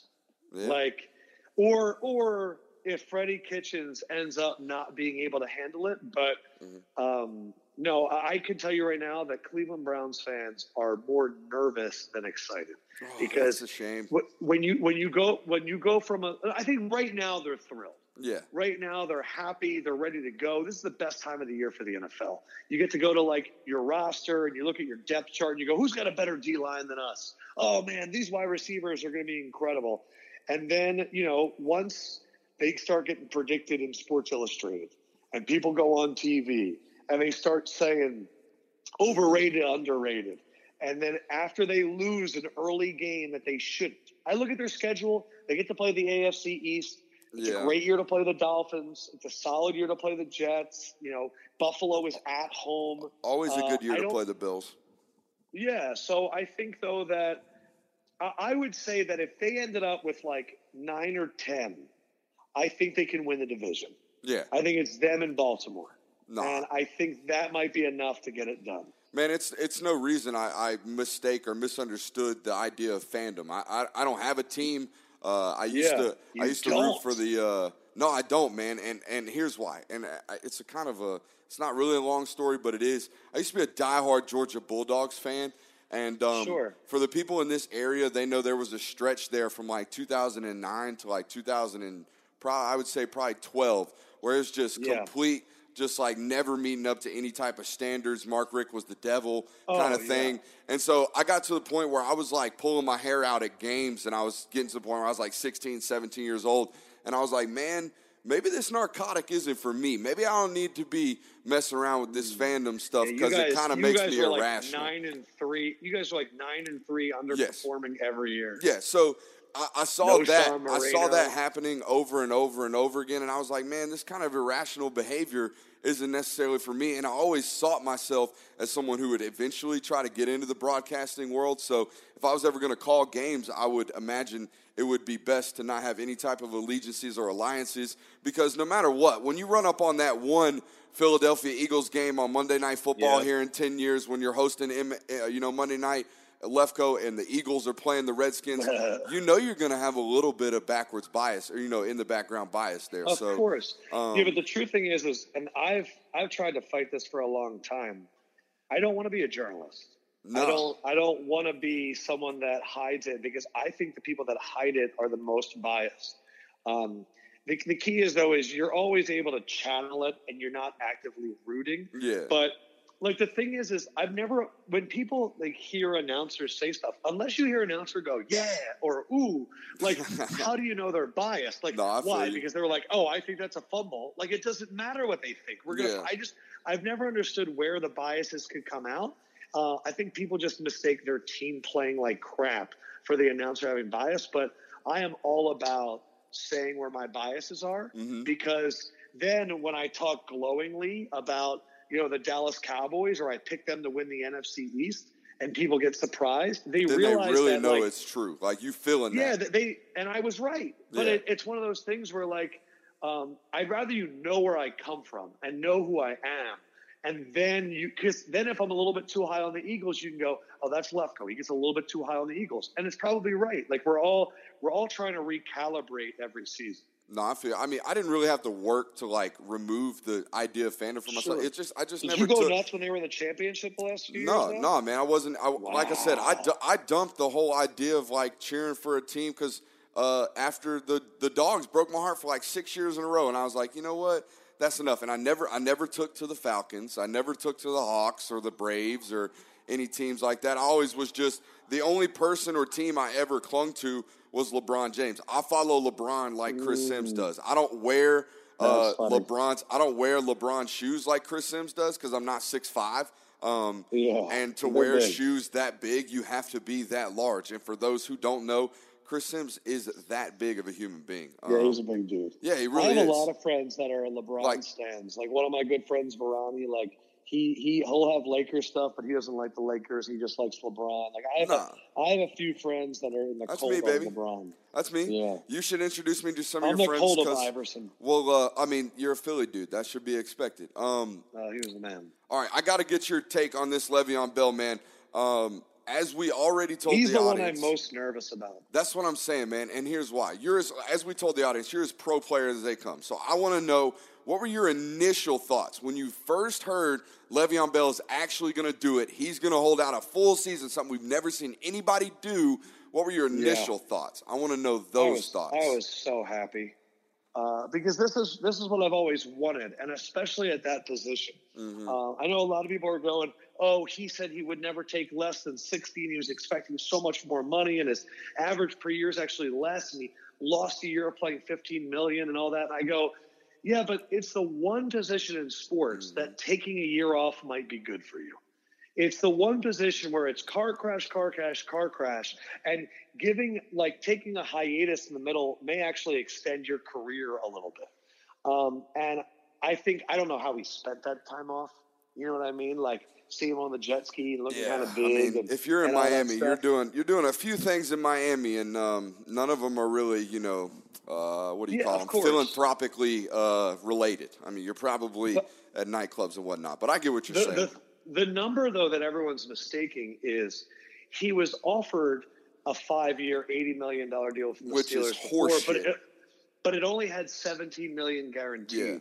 Yeah. Like, or or if Freddie Kitchens ends up not being able to handle it, but Mm-hmm. um, no, I I can tell you right now that Cleveland Browns fans are more nervous than excited Oh, because that's a shame. when you when you go when you go from a, I think right now they're thrilled. Yeah. Right now, they're happy. They're ready to go. This is the best time of the year for the NFL. You get to go to like your roster and you look at your depth chart and you go, who's got a better D line than us? Oh man, these wide receivers are going to be incredible. And then, you know, once they start getting predicted in Sports Illustrated and people go on TV and they start saying overrated, underrated. And then after they lose an early game that they shouldn't, I look at their schedule. They get to play the AFC East. It's Yeah. a great year to play the Dolphins. It's a solid year to play the Jets. You know, Buffalo is at home. Always a Uh, good year I to play the Bills. Yeah, so I think though that I would say that if they ended up with like nine or ten, I think they can win the division. Yeah. I think it's them in Baltimore, No. and I think that might be enough to get it done. Man, it's it's no reason I, I mistake or misunderstood the idea of fandom. I I, I don't have a team. Uh, I used Yeah, to I used to root for the. Uh, no, I don't, man. And and here's why. And I, it's a kind of a. It's not really a long story, but it is. I used to be a diehard Georgia Bulldogs fan. And um, Sure. for the people in this area, they know there was a stretch there from like 2009 to like 2000 and probably I would say probably 12, where it's just Yeah. complete, just like never meeting up to any type of standards. Mark Richt was the devil Oh, kind of yeah. thing. And so I got to the point where I was like pulling my hair out at games and I was getting to the point where I was like 16, 17 years old. And I was like, man, maybe this narcotic isn't for me. Maybe I don't need to be messing around with this fandom stuff Mm. Yeah, because it kind of makes guys me were like irrational. nine and three. You guys are like nine and three, underperforming every year. Yeah, so I, I saw No that. I saw that happening over and over and over again, and I was like, man, this kind of irrational behavior isn't necessarily for me. And I always sought myself as someone who would eventually try to get into the broadcasting world. So if I was ever going to call games, I would imagine it would be best to not have any type of allegiances or alliances because no matter what, when you run up on that one Philadelphia Eagles game on Monday Night Football Yeah. here in 10 years when you're hosting, uh, you know, Monday night, Lefkoe and the Eagles are playing the Redskins, you know you're going to have a little bit of backwards bias, or you know, in the background bias there. Of so, course. um, yeah, but the true thing is, is, and I've I've tried to fight this for a long time. I don't want to be a journalist. No. I don't. I don't want to be someone that hides it because I think the people that hide it are the most biased. Um, the, the key is though is you're always able to channel it and you're not actively rooting. Yeah. But like the thing is, is I've never when people like hear announcers say stuff, unless you hear an announcer go yeah or ooh, like how do you know they're biased? Like No, why? you. Because they're like, oh, I think that's a fumble. Like it doesn't matter what they think. We're gonna. Yeah. I just I've never understood where the biases could come out. Uh, I think people just mistake their team playing like crap for the announcer having bias. But I am all about saying where my biases are Mhm. because then when I talk glowingly about you know the Dallas Cowboys or I pick them to win the NFC East and people get surprised, they then they realize really that know like, it's true. Like you feeling yeah, that. th- they and I was right, but Yeah. it, it's one of those things where like um, I'd rather you know where I come from and know who I am, and then you because then if I'm a little bit too high on the Eagles, you can go, oh, that's Lefkoe. He gets a little bit too high on the Eagles, and it's probably right. Like we're all we're all trying to recalibrate every season. No, I feel. I mean, I didn't really have to work to like remove the idea of fandom for myself. Sure. It's just I just never. Did never you go took. nuts when they were in the championship the last few No, years? no, man. I wasn't. I, Like I said, I, I dumped the whole idea of like cheering for a team because uh, after the the dogs broke my heart for like six years in a row, and I was like, you know what, that's enough. And I never I never took to the Falcons. I never took to the Hawks or the Braves or any teams like that. I always was just the only person or team I ever clung to was LeBron James. I follow LeBron like Chris Simms does. I don't wear uh, LeBron's. I don't wear LeBron shoes like Chris Simms does because I'm not six five. Um, Yeah, and to wear big. shoes that big, you have to be that large. And for those who don't know, Chris Simms is that big of a human being. Yeah, Um, he's a big dude. yeah, he really I have is. a lot of friends that are LeBron Like- stands. Like one of my good friends, Varani. Like he he he'll have Lakers stuff, but he doesn't like the Lakers. He just likes LeBron. Like I have Nah. a, I have a few friends that are in the That's cult me, baby. LeBron. That's me. Yeah. You should introduce me to some of your friends. I'm the cult of Iverson. well, uh, I mean, you're a Philly dude. That should be expected. Um, Uh, he was the man. all right, I got to get your take on this Le'Veon Bell, man. Um, as we already told He's the, the, one audience, I'm most nervous about. That's what I'm saying, man. And here's why. You're as, as we told the audience, you're as pro player as they come. So I want to know what were your initial thoughts when you first heard Le'Veon Bell is actually going to do it? He's going to hold out a full season, something we've never seen anybody do. What were your initial thoughts? I want to know those I was, thoughts. I was so happy uh, because this is this is what I've always wanted, and especially at that position. Mm-hmm. Uh, I know a lot of people are going, "Oh, he said he would never take less than 16. He was expecting so much more money, and his average per year is actually less, and he lost a year playing 15 million and all that." And I go, "Yeah, but it's the one position in sports Mm-hmm. that taking a year off might be good for you." It's the one position where it's car crash, car crash, car crash, and giving like taking a hiatus in the middle may actually extend your career a little bit. Um, and I think I don't know how he spent that time off. You know what I mean? Like see him on the jet ski and looking yeah, kind of I big. mean, and, if you're in and all that Miami, you're doing you're doing a few things in Miami, and um, none of them are really, you know, uh, what do you Yeah, call them? course. Philanthropically uh, related. I mean, you're probably But- at nightclubs and whatnot. But I get what you're the, saying. the, the number though that everyone's mistaking is he was offered a five-year, eighty million dollar deal from the Which is Steelers before, but it, but it only had seventeen million guaranteed.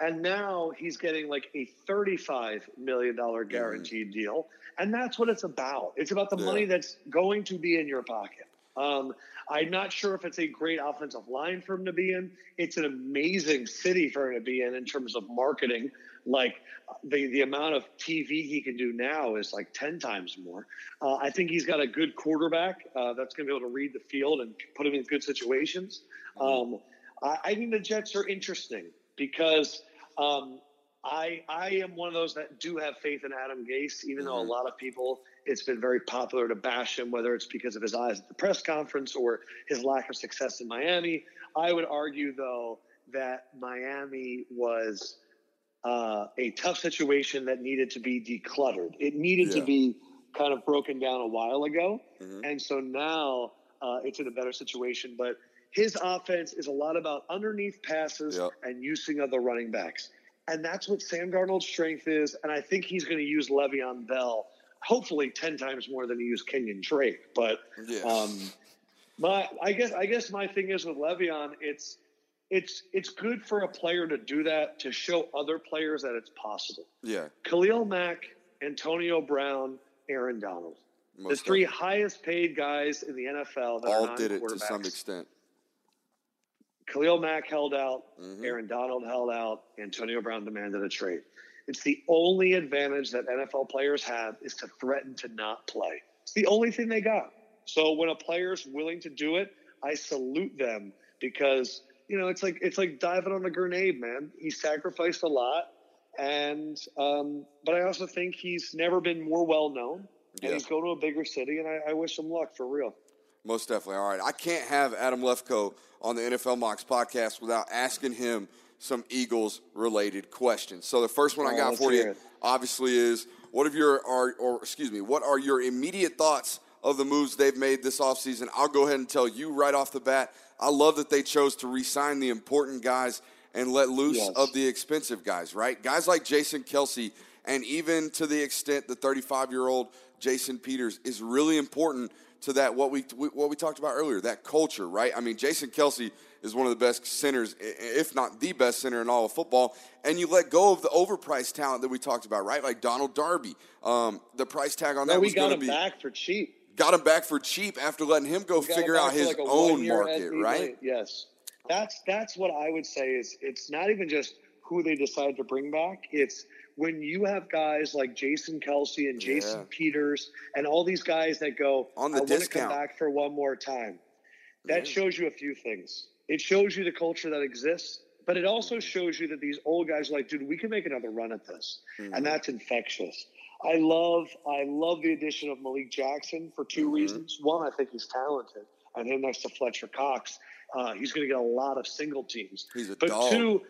And now he's getting like a thirty-five million dollar guaranteed deal, and that's what it's about. It's about the Mm-hmm. Yeah. money that's going to be in your pocket. Um, I'm not sure if it's a great offensive line for him to be in. It's an amazing city for him to be in in terms of marketing. Like the the amount of TV he can do now is like ten times more. Uh, I think he's got a good quarterback uh, that's going to be able to read the field and put him in good situations. Um, I, I think the Jets are interesting because um, I I am one of those that do have faith in Adam Gase, even though a lot of people it's been very popular to bash him, whether it's because of his eyes at the press conference or his lack of success in Miami. I would argue though that Miami was uh, a tough situation that needed to be decluttered. It needed Yeah. to be kind of broken down a while ago, Mhm. and so now uh, it's in a better situation. But his offense is a lot about underneath passes Yep. and using of the running backs. And that's what Sam Darnold's strength is. And I think he's going to use Le'Veon Bell, hopefully 10 times more than he used Kenyan Drake. But Yeah. um, my, I guess, I guess my thing is with Le'Veon, it's, it's, it's good for a player to do that, to show other players that it's possible. yeah. Khalil Mack, Antonio Brown, Aaron Donald. the three of- highest paid guys in the NFL that all did it to some extent. Khalil Mack held out, Mhm. Aaron Donald held out, Antonio Brown demanded a trade. It's the only advantage that NFL players have is to threaten to not play. It's the only thing they got. So when a player's willing to do it, I salute them because you know it's like it's like diving on a grenade, man. He sacrificed a lot, and um, but I also think he's never been more well known, and he's going to a bigger city, and I, I wish him luck for real. Most definitely. All right. I can't have Adam Lefkoe on the NFL Mocks podcast without asking him some Eagles related questions. So the first one I got for you obviously is what of your are or excuse me, what are your immediate thoughts of the moves they've made this offseason? I'll go ahead and tell you right off the bat. I love that they chose to re-sign the important guys and let loose Yes. of the expensive guys, right? Guys like Jason Kelce and even to the extent the 35 year old Jason Peters is really important to that what we what we talked about earlier, that culture, right? I mean, Jason Kelce is one of the best centers, if not the best center in all of football. And you let go of the overpriced talent that we talked about, right? Like Ronald Darby. Um, the price tag on that no, was going to be back for cheap. Got him back for cheap after letting him go figure out his like own market, right? Yes, that's that's what I would say. Is it's not even just who they decide to bring back; it's when you have guys like Jason Kelce and Jason yeah. Peters and all these guys that go, on the I want to come back for one more time. That yeah. shows you a few things. It shows you the culture that exists, but it also shows you that these old guys are like, dude, we can make another run at this. Mm-hmm. And that's infectious. I love I love the addition of Malik Jackson for 2 mm-hmm. reasons. One, I think he's talented, and him next to Fletcher Cox, uh, he's going to get a lot of single teams. He's a but dog. two,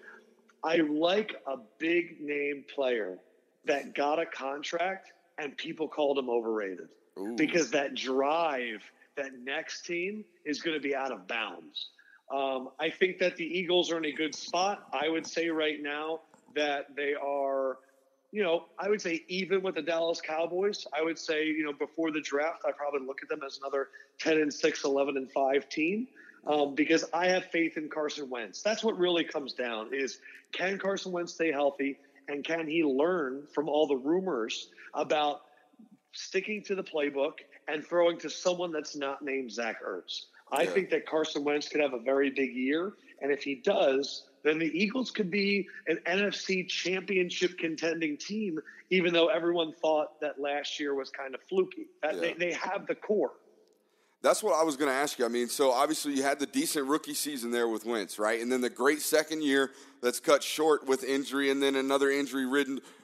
I like a big name player that got a contract and people called him overrated Ooh. because that drive, that next team is going to be out of bounds. Um, I think that the Eagles are in a good spot. I would say right now that they are, you know, I would say even with the Dallas Cowboys. I would say, you know, before the draft, I probably look at them as another 10 and 6, 11 and 5 team um, because I have faith in Carson Wentz. That's what really comes down is can Carson Wentz stay healthy and can he learn from all the rumors about sticking to the playbook and throwing to someone that's not named Zach Ertz? I yeah. think that Carson Wentz could have a very big year, and if he does, then the Eagles could be an NFC championship contending team, even though everyone thought that last year was kind of fluky. Yeah. They, they have the core. That's what I was going to ask you. I mean, so obviously you had the decent rookie season there with Wentz, right? And then the great second year that's cut short with injury, and then another injury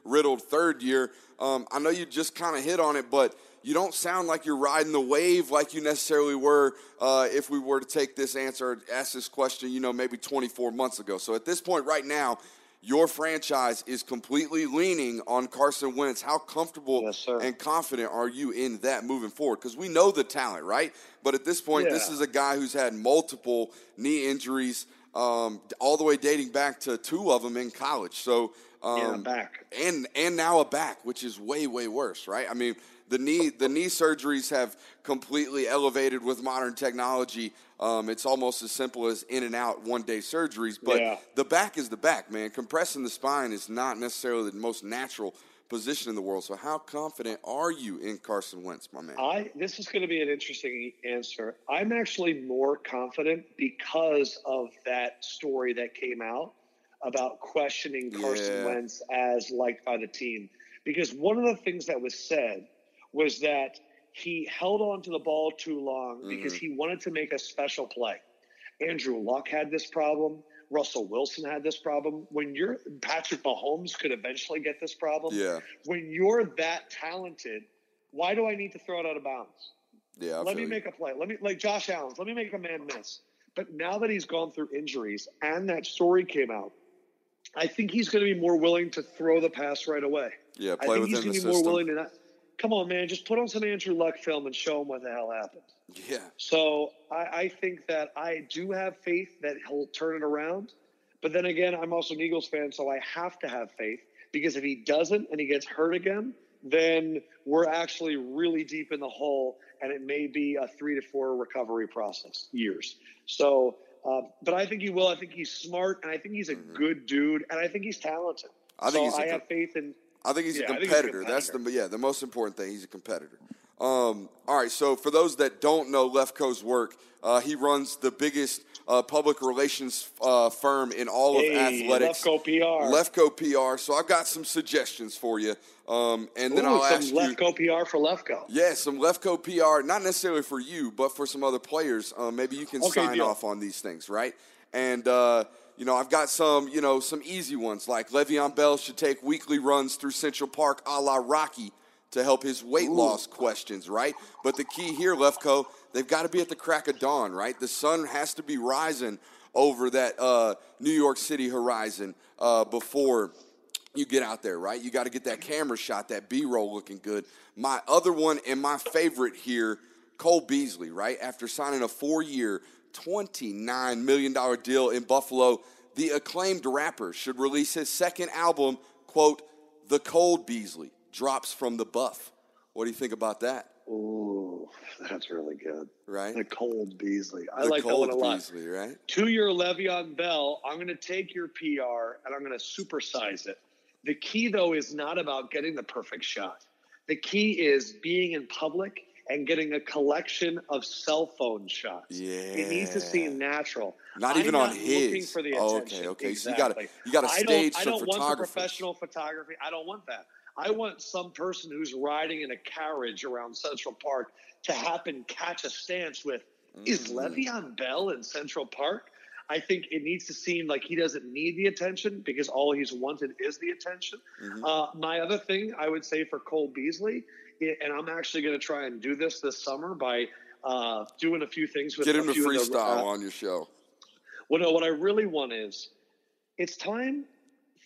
riddled third year. Um, I know you just kind of hit on it, but you don't sound like you're riding the wave like you necessarily were uh, if we were to take this answer, ask this question, you know, maybe 24 months ago. So at this point, right now, your franchise is completely leaning on Carson Wentz. How comfortable yes, and confident are you in that moving forward? Because we know the talent, right? But at this point, yeah. this is a guy who's had multiple knee injuries, um, all the way dating back to two of them in college. So um, and back, and and now a back, which is way way worse, right? I mean, the knee the knee surgeries have completely elevated with modern technology. Um, it's almost as simple as in and out one day surgeries, but yeah. the back is the back, man. Compressing the spine is not necessarily the most natural position in the world. So, how confident are you in Carson Wentz, my man? I this is going to be an interesting answer. I'm actually more confident because of that story that came out about questioning Carson yeah. Wentz as liked by the team. Because one of the things that was said was that he held on to the ball too long mm-hmm. because he wanted to make a special play. Andrew Luck had this problem. Russell Wilson had this problem. When you're Patrick Mahomes could eventually get this problem. Yeah. When you're that talented, why do I need to throw it out of bounds? Yeah. I let me you. make a play. Let me like Josh Allen's. Let me make a man miss. But now that he's gone through injuries and that story came out, I think he's going to be more willing to throw the pass right away. Yeah, play I think within he's going to be system. more willing to not come on, man, just put on some Andrew Luck film and show him what the hell happened. Yeah. So I, I think that I do have faith that he'll turn it around. But then again, I'm also an Eagles fan, so I have to have faith because if he doesn't and he gets hurt again, then we're actually really deep in the hole and it may be a three to four recovery process, years. So, uh, but I think he will. I think he's smart and I think he's a mm-hmm. good dude and I think he's talented. I think so I have faith in I think he's, yeah, a, competitor. he's a competitor. That's the yeah the most important thing. He's a competitor. Um, all right, so for those that don't know Lefkoe's work, uh, he runs the biggest uh, public relations uh, firm in all of hey, athletics. Lefkoe PR. Lefkoe PR. So I've got some suggestions for you, um, and then Ooh, I'll some ask Lefkoe you. PR for Lefkoe. Yeah, some Lefkoe PR, not necessarily for you, but for some other players. Um, maybe you can okay, sign deal. off on these things, right? And uh, you know, I've got some, you know, some easy ones like Le'Veon Bell should take weekly runs through Central Park a la Rocky to help his weight Ooh. loss questions, right? But the key here, Lefkoe, they've got to be at the crack of dawn, right? The sun has to be rising over that uh, New York City horizon uh, before you get out there, right? You got to get that camera shot, that B roll looking good. My other one and my favorite here, Cole Beasley, right? After signing a four year, $29 million deal in Buffalo, the acclaimed rapper should release his second album, quote, The Cold Beasley drops from the buff. What do you think about that? Ooh. That's really good. right? The Cold Beasley. I The like that one a lot. Beasley, right? To your Le'Veon Bell, I'm going to take your PR and I'm going to supersize it. The key, though, is not about getting the perfect shot. The key is being in public and getting a collection of cell phone shots. Yeah. It needs to seem natural. Not I'm even on not looking his. for the Oh, attention. okay, okay. So you Exactly. gotta- you gotta I stage don't, I don't want the professional photography. I don't want that. I want some person who's riding in a carriage around Central Park to happen catch a stance with, is Mm. Le'Veon Bell in Central Park? I think it needs to seem like he doesn't need the attention because all he's wanted is the attention. Mhm. Uh, my other thing I would say for Cole Beasley, i- and I'm actually going to try and do this this summer by uh, doing a few things with Get him to of the, freestyle uh, on your show. well, no, what I really want is it's time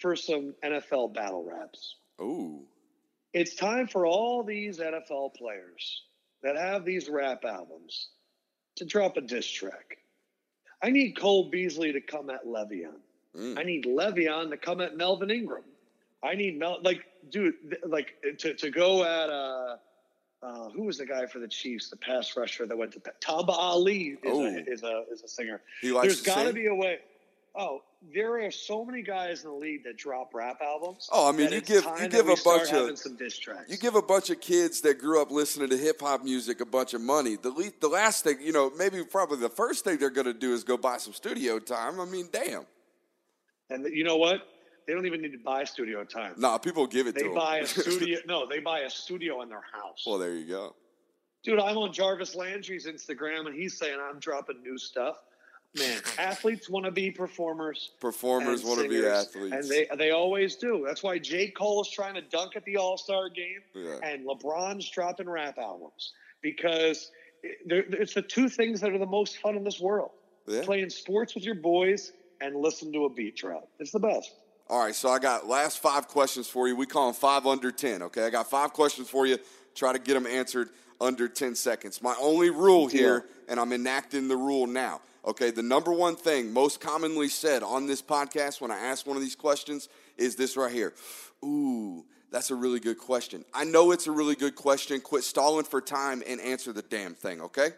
for some NFL battle raps. Ooh. It's time for all these NFL players that have these rap albums to drop a diss track. I need Cole Beasley to come at Le'Veon. Mm. I need Le'Veon to come at Melvin Ingram. I need Mel like dude like to, to go at uh uh, who was the guy for the Chiefs, the pass rusher that went to Tamba Hali is, Oh. a, is a is a singer. He likes There's to got to be a way. Oh, there are so many guys in the league that drop rap albums. Oh, I mean, you give- you give a bunch of- some diss tracks. You give a bunch of kids that grew up listening to hip hop music a bunch of money. The le- the last thing, you know, maybe probably the first thing they're going to do is go buy some studio time. I mean, damn. and you know what? They don't even need to buy studio time. Nah, people give it They to them. They buy a studio. no, they buy a studio in their house. well, there you go. Dude, I'm on Jarvis Landry's Instagram, and he's saying I'm dropping new stuff. Man, athletes want to be performers. Performers want to be athletes. and they they always do. That's why J. Cole is trying to dunk at the All Star game, Yeah. and LeBron's dropping rap albums because it's the two things that are the most fun in this world: Yeah. playing sports with your boys and listen to a beat drop. It's the best. All right, so I got last five questions for you. We call them five under 10, okay? I got five questions for you. Try to get them answered under 10 seconds. My only rule here, and I'm enacting the rule now, okay? The number one thing most commonly said on this podcast when I ask one of these questions is this right here Ooh, that's a really good question. I know it's a really good question. Quit stalling for time and answer the damn thing, okay?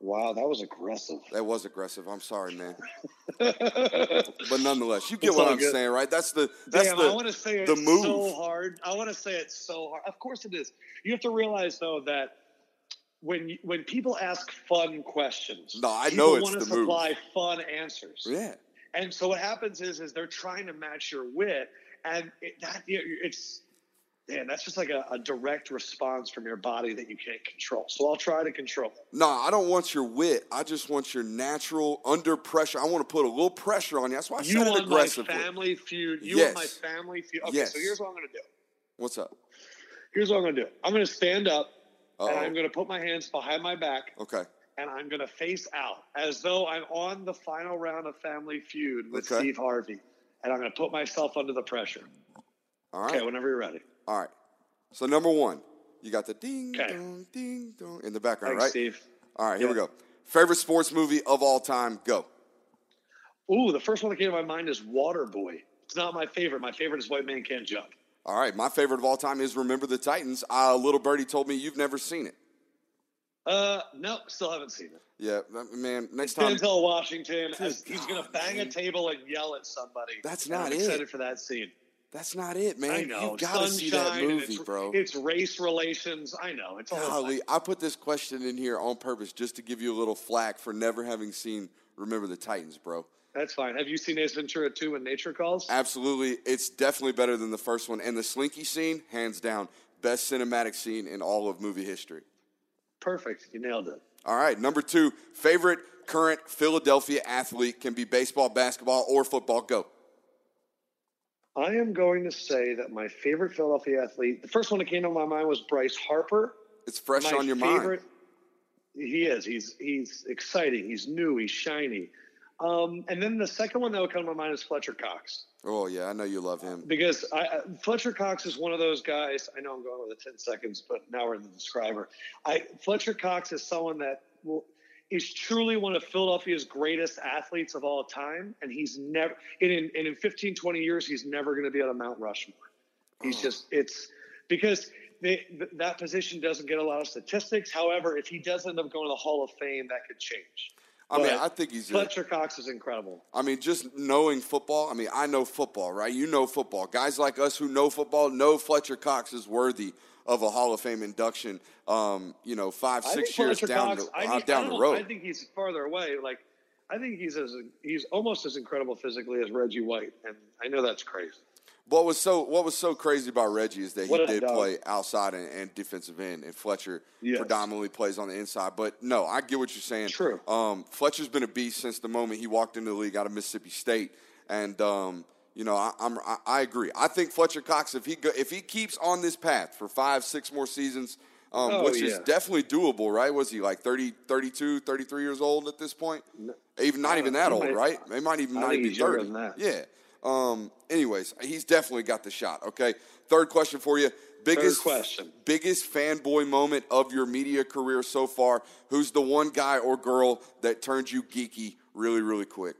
Wow, that was aggressive. That was aggressive. I'm sorry, man. But nonetheless, you get It's what I'm good. saying, right? That's the that's Damn, the I want to say the move. so hard. I want to say it so hard. Of course it is. You have to realize though that when you- when people ask fun questions, No, I know it's want to the move. supply fun answers. Yeah. And so what happens is is they're trying to match your wit, and it, that it's man, that's just like a, a direct response from your body that you can't control. So I'll try to control it. No, I don't want your wit. I just want your natural under pressure. I want to put a little pressure on you. That's why I You said it want my family feud. You Yes. want my family feud. Okay, Yes. so here's what I'm going to do. What's up? Here's what I'm going to do. I'm going to stand up and Uh-oh. I'm going to put my hands behind my back Okay. and I'm going to face out as though I'm on the final round of Family Feud with Okay. Steve Harvey. And I'm going to put myself under the pressure. All right. Okay, whenever you're ready. All right. So number one, you got the ding Okay. dong ding dong in the background, Thanks, right? Steve. All right. Here we go. Favorite sports movie of all time? Go. Ooh, the first one that came to my mind is Waterboy. It's not my favorite. My favorite is White Man Can't Jump. All right. My favorite of all time is Remember the Titans. Uh, little birdie told me you've never seen it. Uh, no, still haven't seen it. Yeah, man. Next time. Denzel Washington, he's going to bang man. a table and yell at somebody. That's not I'm it. excited for that scene. That's not it, man. I know. You got to see that movie, it's, bro. It's race relations. I know. It's all Golly, I put this question in here on purpose just to give you a little flack for never having seen Remember the Titans, bro. That's fine. Have you seen Ace Ventura 2 when Nature Calls? Absolutely, it's definitely better than the first one. And the Slinky scene, hands down, best cinematic scene in all of movie history. Perfect. You nailed it. All right, number two, favorite current Philadelphia athlete can be baseball, basketball, or football. Go. I am going to say that my favorite Philadelphia athlete, the first one that came to my mind was Bryce Harper. It's fresh my on your favorite, mind. He is. He's he's exciting. He's new. He's shiny. Um, and then the second one that would come to my mind is Fletcher Cox Oh yeah, I know you love him. because I, Fletcher Cox is one of those guys. I know I'm going with the ten seconds, but now we're in the describer. I Fletcher Cox is someone that will, is truly one of Philadelphia's greatest athletes of all time, and he's never and in and in 15, 20 years he's never going to be on a Mount Rushmore. He's Oh. just it's because they, th- that position doesn't get a lot of statistics. However, if he does end up going to the Hall of Fame, that could change. I mean, I think he's. Fletcher Cox is incredible. I mean, just knowing football. I mean, I know football, right? You know football. Guys like us who know football know Fletcher Cox is worthy of a Hall of Fame induction. Um, you know, five, six years Fletcher down Cox, the uh, down the road. I think he's farther away. Like, I think he's as he's almost as incredible physically as Reggie White, and I know that's crazy. What was so What was so crazy about Reggie is that he did dog. play outside and, and defensive end, and Fletcher Yes. predominantly plays on the inside. But no, I get what you're saying. True. Um, Fletcher's been a beast since the moment he walked into the league out of Mississippi State, and um, you know I, I'm I, I agree. I think Fletcher Cox, if he go, if he keeps on this path for five, six more seasons. Um, Oh, which is definitely doable, right? Was he like 30, 32, 33 years old at this point? Even not Uh, even that old, might- right? They might even I not even he's thirty. Yeah. Um, anyways, he's definitely got the shot. Okay. Third question for you. Biggest question. Biggest fanboy moment of your media career so far. Who's the one guy or girl that turned you geeky really, really quick?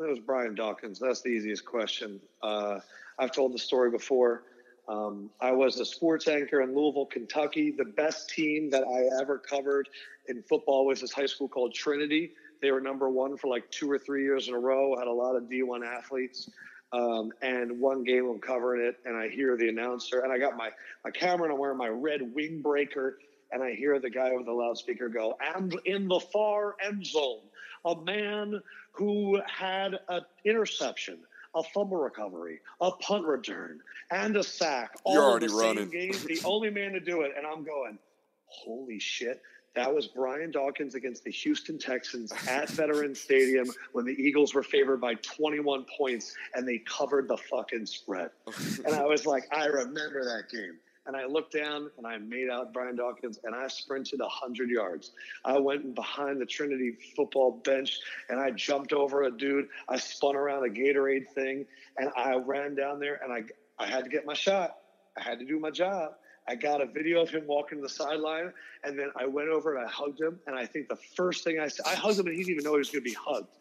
That was Brian Dawkins. That's the easiest question. Uh, I've told the story before. Um, I was a sports anchor in Louisville, Kentucky. The best team that I ever covered in football was this high school called Trinity. They were number one for like two or three years in a row. Had a lot of D1 athletes. Um, and one game I'm covering it, and I hear the announcer, and I got my, my camera, and I'm wearing my red windbreaker, and I hear the guy over the loudspeaker go, and in the far end zone, a man who had an interception, a fumble recovery, a punt return, and a sack. All You're already the running. Same game, the only man to do it, and I'm going, holy shit. That was Brian Dawkins against the Houston Texans at Veterans Stadium when the Eagles were favored by 21 points and they covered the fucking spread. and I was like, I remember that game. And I looked down and I made out Brian Dawkins and I sprinted 100 yards. I went behind the Trinity football bench and I jumped over a dude. I spun around a Gatorade thing and I ran down there and I, I had to get my shot. I had to do my job. I got a video of him walking to the sideline, and then I went over and I hugged him. And I think the first thing I said, I hugged him, and he didn't even know he was going to be hugged.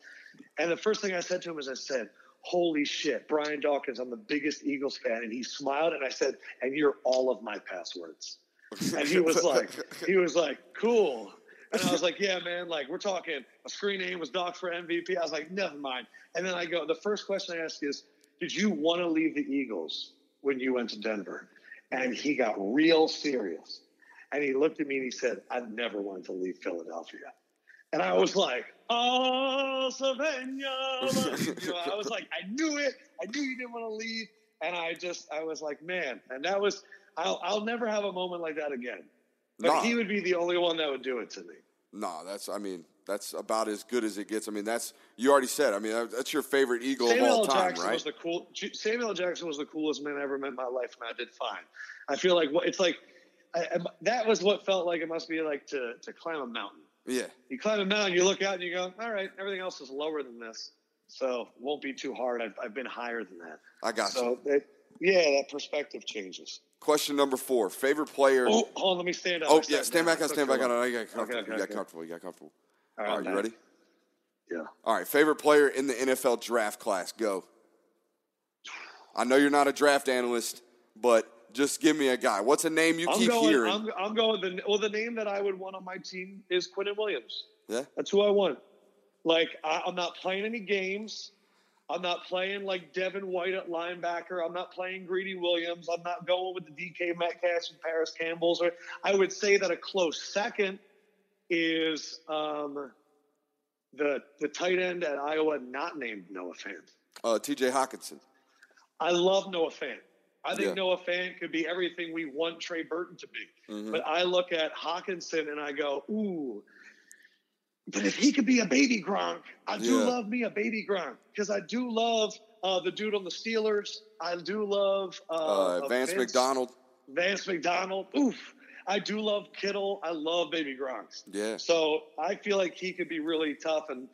And the first thing I said to him is, I said, "Holy shit, Brian Dawkins! I'm the biggest Eagles fan." And he smiled, and I said, "And you're all of my passwords." And he was like, he was like, "Cool." And I was like, "Yeah, man. Like, we're talking. A screen name was Doc for MVP." I was like, "Never mind." And then I go, the first question I ask is, "Did you want to leave the Eagles when you went to Denver?" And he got real serious. And he looked at me and he said, I never wanted to leave Philadelphia. And I was like, oh, Savannah. You know, I was like, I knew it. I knew you didn't want to leave. And I just, I was like, man. And that was, I'll, I'll never have a moment like that again. But Nah. he would be the only one that would do it to me. No, that's. I mean, that's about as good as it gets. I mean, that's you already said. I mean, that's your favorite Eagle Samuel of all time, Jackson right? was the cool. Samuel Jackson was the coolest man I ever met in my life, and I did fine. I feel like it's like. I, I, that was what felt like it must be like to to climb a mountain. Yeah. You climb a mountain, you look out, and you go, "All right, everything else is lower than this, so won't be too hard." I've, I've been higher than that. I got you. So, it, yeah, that perspective changes. Question number four: favorite player. Oh, hold on, let me stand up. Oh, I yeah, stand down. back Took stand back. You got comfortable. okay, you got okay. comfortable. You got comfortable. All All right, you ready? Yeah. All right, favorite player in the NFL draft class. Go. I know you're not a draft analyst, but just give me a guy. What's a name you I'm keep going. hearing? I'm, I'm going. The, well, the name that I would want on my team is Quinnen Williams. yeah. That's who I want. Like I, I'm not playing any games. I'm not playing like Devin White at linebacker. I'm not playing Greedy Williams. I'm not going with the DK Metcalf and Parris Campbell's. Or I would say that a close second is um, the the tight end at Iowa, not named Noah Fant. Uh, T.J. Hockenson. I love Noah Fant. I think Yeah. Noah Fant could be everything we want Trey Burton to be. Mhm. But I look at Hockenson and I go, ooh. But if he could be a baby Gronk, I do Yeah. love me a baby Gronk because I do love uh, the dude on the Steelers. I do love uh, Uh, uh, Vance McDonald. Vance McDonald. Oof. I do love Kittle. I love baby Gronks. Yeah. So I feel like he could be really tough. And,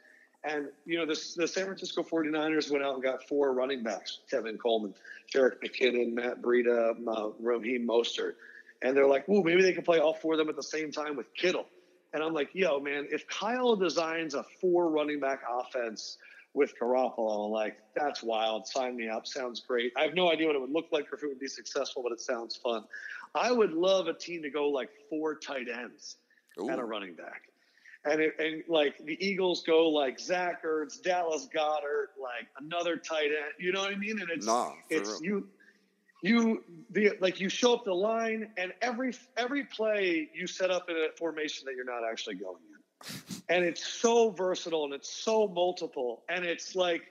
and you know, the, the San Francisco 49ers went out and got four running backs Tevin Coleman, Jerick McKinnon, Matt Breida, uh, Raheem Mostert. And they're like, ooh, maybe they can play all four of them at the same time with Kittle. And I'm like, yo, man, if Kyle designs a four running back offense with Garoppolo. Like, that's wild. Sign me up. Sounds great. I have no idea what it would look like or if it would be successful, but it sounds fun. I would love a team to go like four tight ends Ooh. and a running back. And, it, and like the Eagles go like Zach Ertz, Dallas Goedert, like another tight end. You know what I mean? And it's Nah, it's real. you you the like you show up the line and every every play you set up in a formation that you're not actually going in. and it's so versatile and it's so multiple and it's like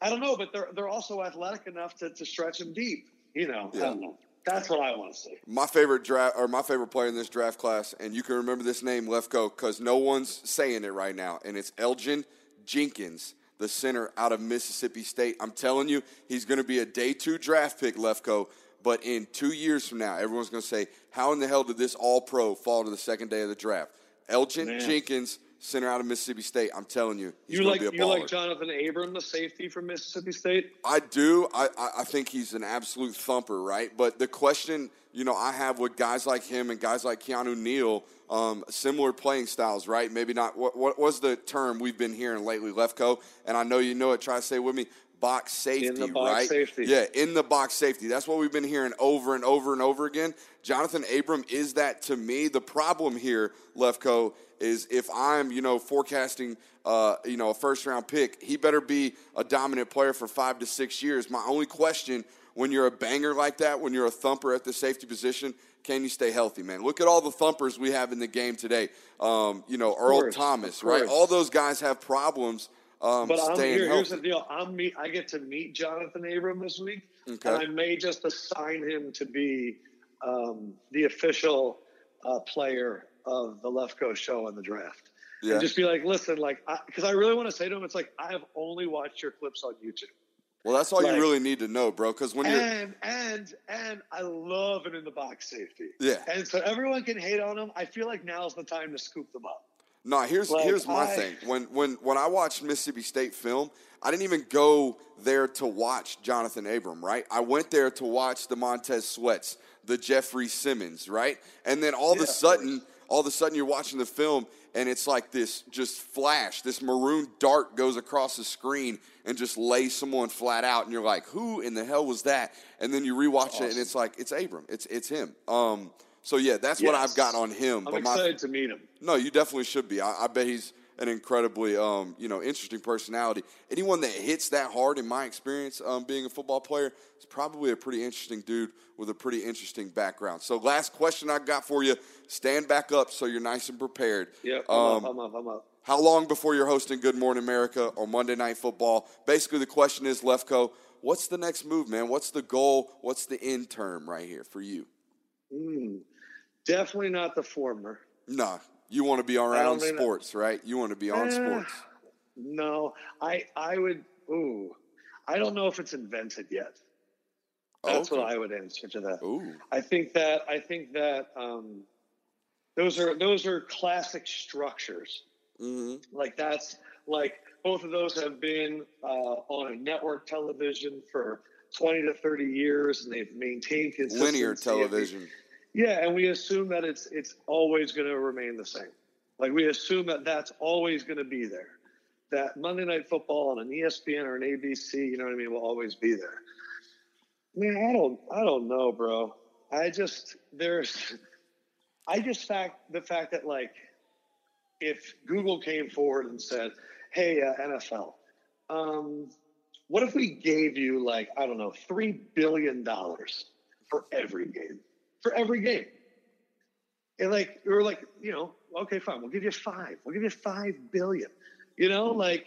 I don't know, but they're they're also athletic enough to, to stretch them deep. You know, I Yeah. don't know. That's what I want to see. My favorite draft or my favorite player in this draft class, and you can remember this name, Lefkoe, because no one's saying it right now, and it's Elgton Jenkins, the center out of Mississippi State. I'm telling you, he's going to be a day two draft pick, Lefkoe. But in two years from now, everyone's going to say, "How in the hell did this All Pro fall to the second day of the draft?" Elgton Man. Jenkins, center out of Mississippi State. I'm telling you, he's You going like to be a you like Jonathan Abram, the safety from Mississippi State? I do. I, I, think he's an absolute thumper, right? But the question, you know, I have with guys like him and guys like Keanu Neal, um, similar playing styles, right? Maybe not. What, what was the term we've been hearing lately, Lefkoe? And I know you know it. Try to say it with me. Box safety, box right? safety. Yeah, in the box safety. That's what we've been hearing over and over and over again. Jonathan Abram is that to me. The problem here, Lefkoe, is if I'm, you know, forecasting, uh, you know, a first round pick, he better be a dominant player for five to six years. My only question when you're a banger like that, when you're a thumper at the safety position, can you stay healthy, man? Look at all the thumpers we have in the game today. Um, you know, Earl course, Thomas, right? All those guys have problems um, But I'm staying here, here's the deal. I'm meet. I get to meet Jonathan Abram this week, Okay. and I may just assign him to be um, the official uh, player of the Left Coast show in the draft. Yeah. And just be like, listen, like, because I, really want to say to him, it's like I have only watched your clips on YouTube. Well, that's all Like- you really need to know, bro. Because when you're and and and I love it in the box safety. Yeah. And so everyone can hate on him. I feel like now's the time to scoop them up. No, here's Like, here's my I- thing. When when when I watched Mississippi State film, I didn't even go there to watch Jonathan Abram, right? I went there to watch the Montez Sweats, the Jeffrey Simmons, right? And then all of Yeah, a of sudden, all of a sudden you're watching the film and it's like this just flash, this maroon dart goes across the screen and just lays someone flat out and you're like, "Who in the hell was that?" And then you rewatch it and it's like, "It's Abram. It's it's him." Um so yeah, that's what I've got on him. I'm but my excited to meet him. no, you definitely should be. I, I bet he's an incredibly, um, you know, interesting personality. Anyone that hits that hard, in my experience, um, being a football player, is probably a pretty interesting dude with a pretty interesting background. So, last question I got for you: Stand back up so you're nice and prepared. Yeah, I'm Um, up. I'm up. I'm up. how long before you're hosting Good Morning America or Monday Night Football? Basically, the question is, Lefkoe, what's the next move, man? What's the goal? What's the end term right here for you? Mm, definitely not the former. Nah, you want to be around sports, right? You want to be on Eh, sports. No, I I would. Ooh, I don't know if it's invented yet. That's Okay. what I would answer to that. Ooh. I think that I think that um, those are those are classic structures. hmm Like that's like both of those have been uh, on a network television for twenty to thirty years, and they've maintained consistency. Linear television. Yeah, and we assume that it's it's always going to remain the same. Like we assume that that's always going to be there. That Monday Night Football on an ESPN or an ABC, you know what I mean, will always be there. Man, I don't, I don't know, bro. I just there's, I just fact the fact that like, if Google came forward and said, "Hey, uh, NFL, um, what if we gave you like I don't know three billion dollars for every game, for every game?" And like we were like, you know, okay, fine, we'll give you five. We'll give you five billion. You know, like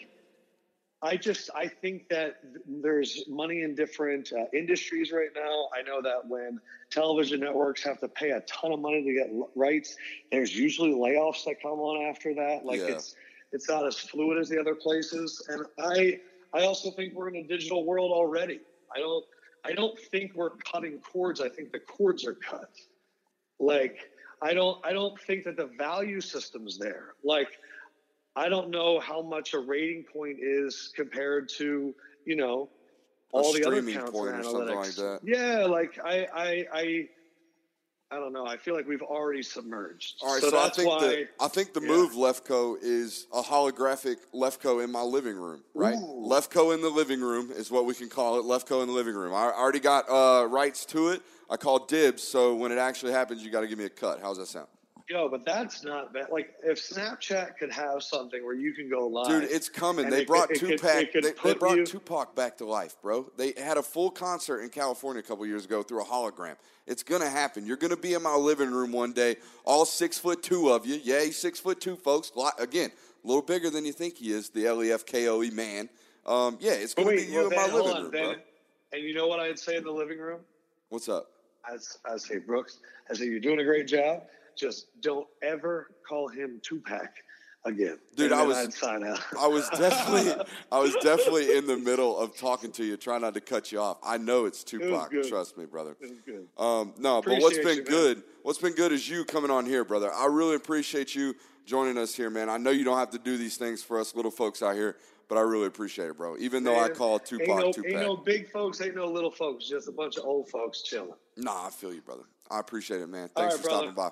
I just I think that there's money in different uh, industries right now. I know that when television networks have to pay a ton of money to get rights, there's usually layoffs that come on after that. Like Yeah. it's it's not as fluid as the other places. And I I also think we're in a digital world already. I don't I don't think we're cutting cords. I think the cords are cut. Like I don't I don't think that the value system's there. Like I don't know how much a rating point is compared to, you know, A all the other counts point or something like analytics. that. Yeah, like I I I I don't know. I feel like we've already submerged. All right, so, I that's think why. the I think the yeah. move Lefkoe is a holographic Lefkoe in my living room, right? Ooh. Lefkoe in the living room is what we can call it. Lefkoe in the living room. I already got uh, rights to it. I call dibs, so when it actually happens, you got to give me a cut. How's that sound? Yo, but that's not bad. Like, if Snapchat could have something where you can go live, Dude, it's coming. They it brought could- Tupac. could they, they brought you- Tupac back to life, bro. They had a full concert in California a couple years ago through a hologram. It's gonna happen. You're gonna be in my living room one day, all six foot two of you. Yeah, six foot two, folks. Again, a little bigger than you think he is. The L E F K O E man. Um, yeah, it's gonna wait, be you well, in my living on, room, then, bro. And you know what I'd say in the living room? What's up? I'd, I'd say, Brooks, I say, you're doing a great job. Just don't ever call him Tupac again. Dude, I was- I'd sign out. I was definitely, I was definitely in the middle of talking to you, trying not to cut you off. I know it's Tupac. good. Trust me, brother. It was good. Um, no, but what's been you, good, what's been good is you coming on here, brother. I really appreciate you joining us here, man. I know you don't have to do these things for us little folks out here, but I really appreciate it, bro. Even though I call Tupac ain't no, Tupac. Ain't no big folks, ain't no little folks, just a bunch of old folks chilling. Nah, I feel you, brother. I appreciate it, man. Thanks right, for stopping by.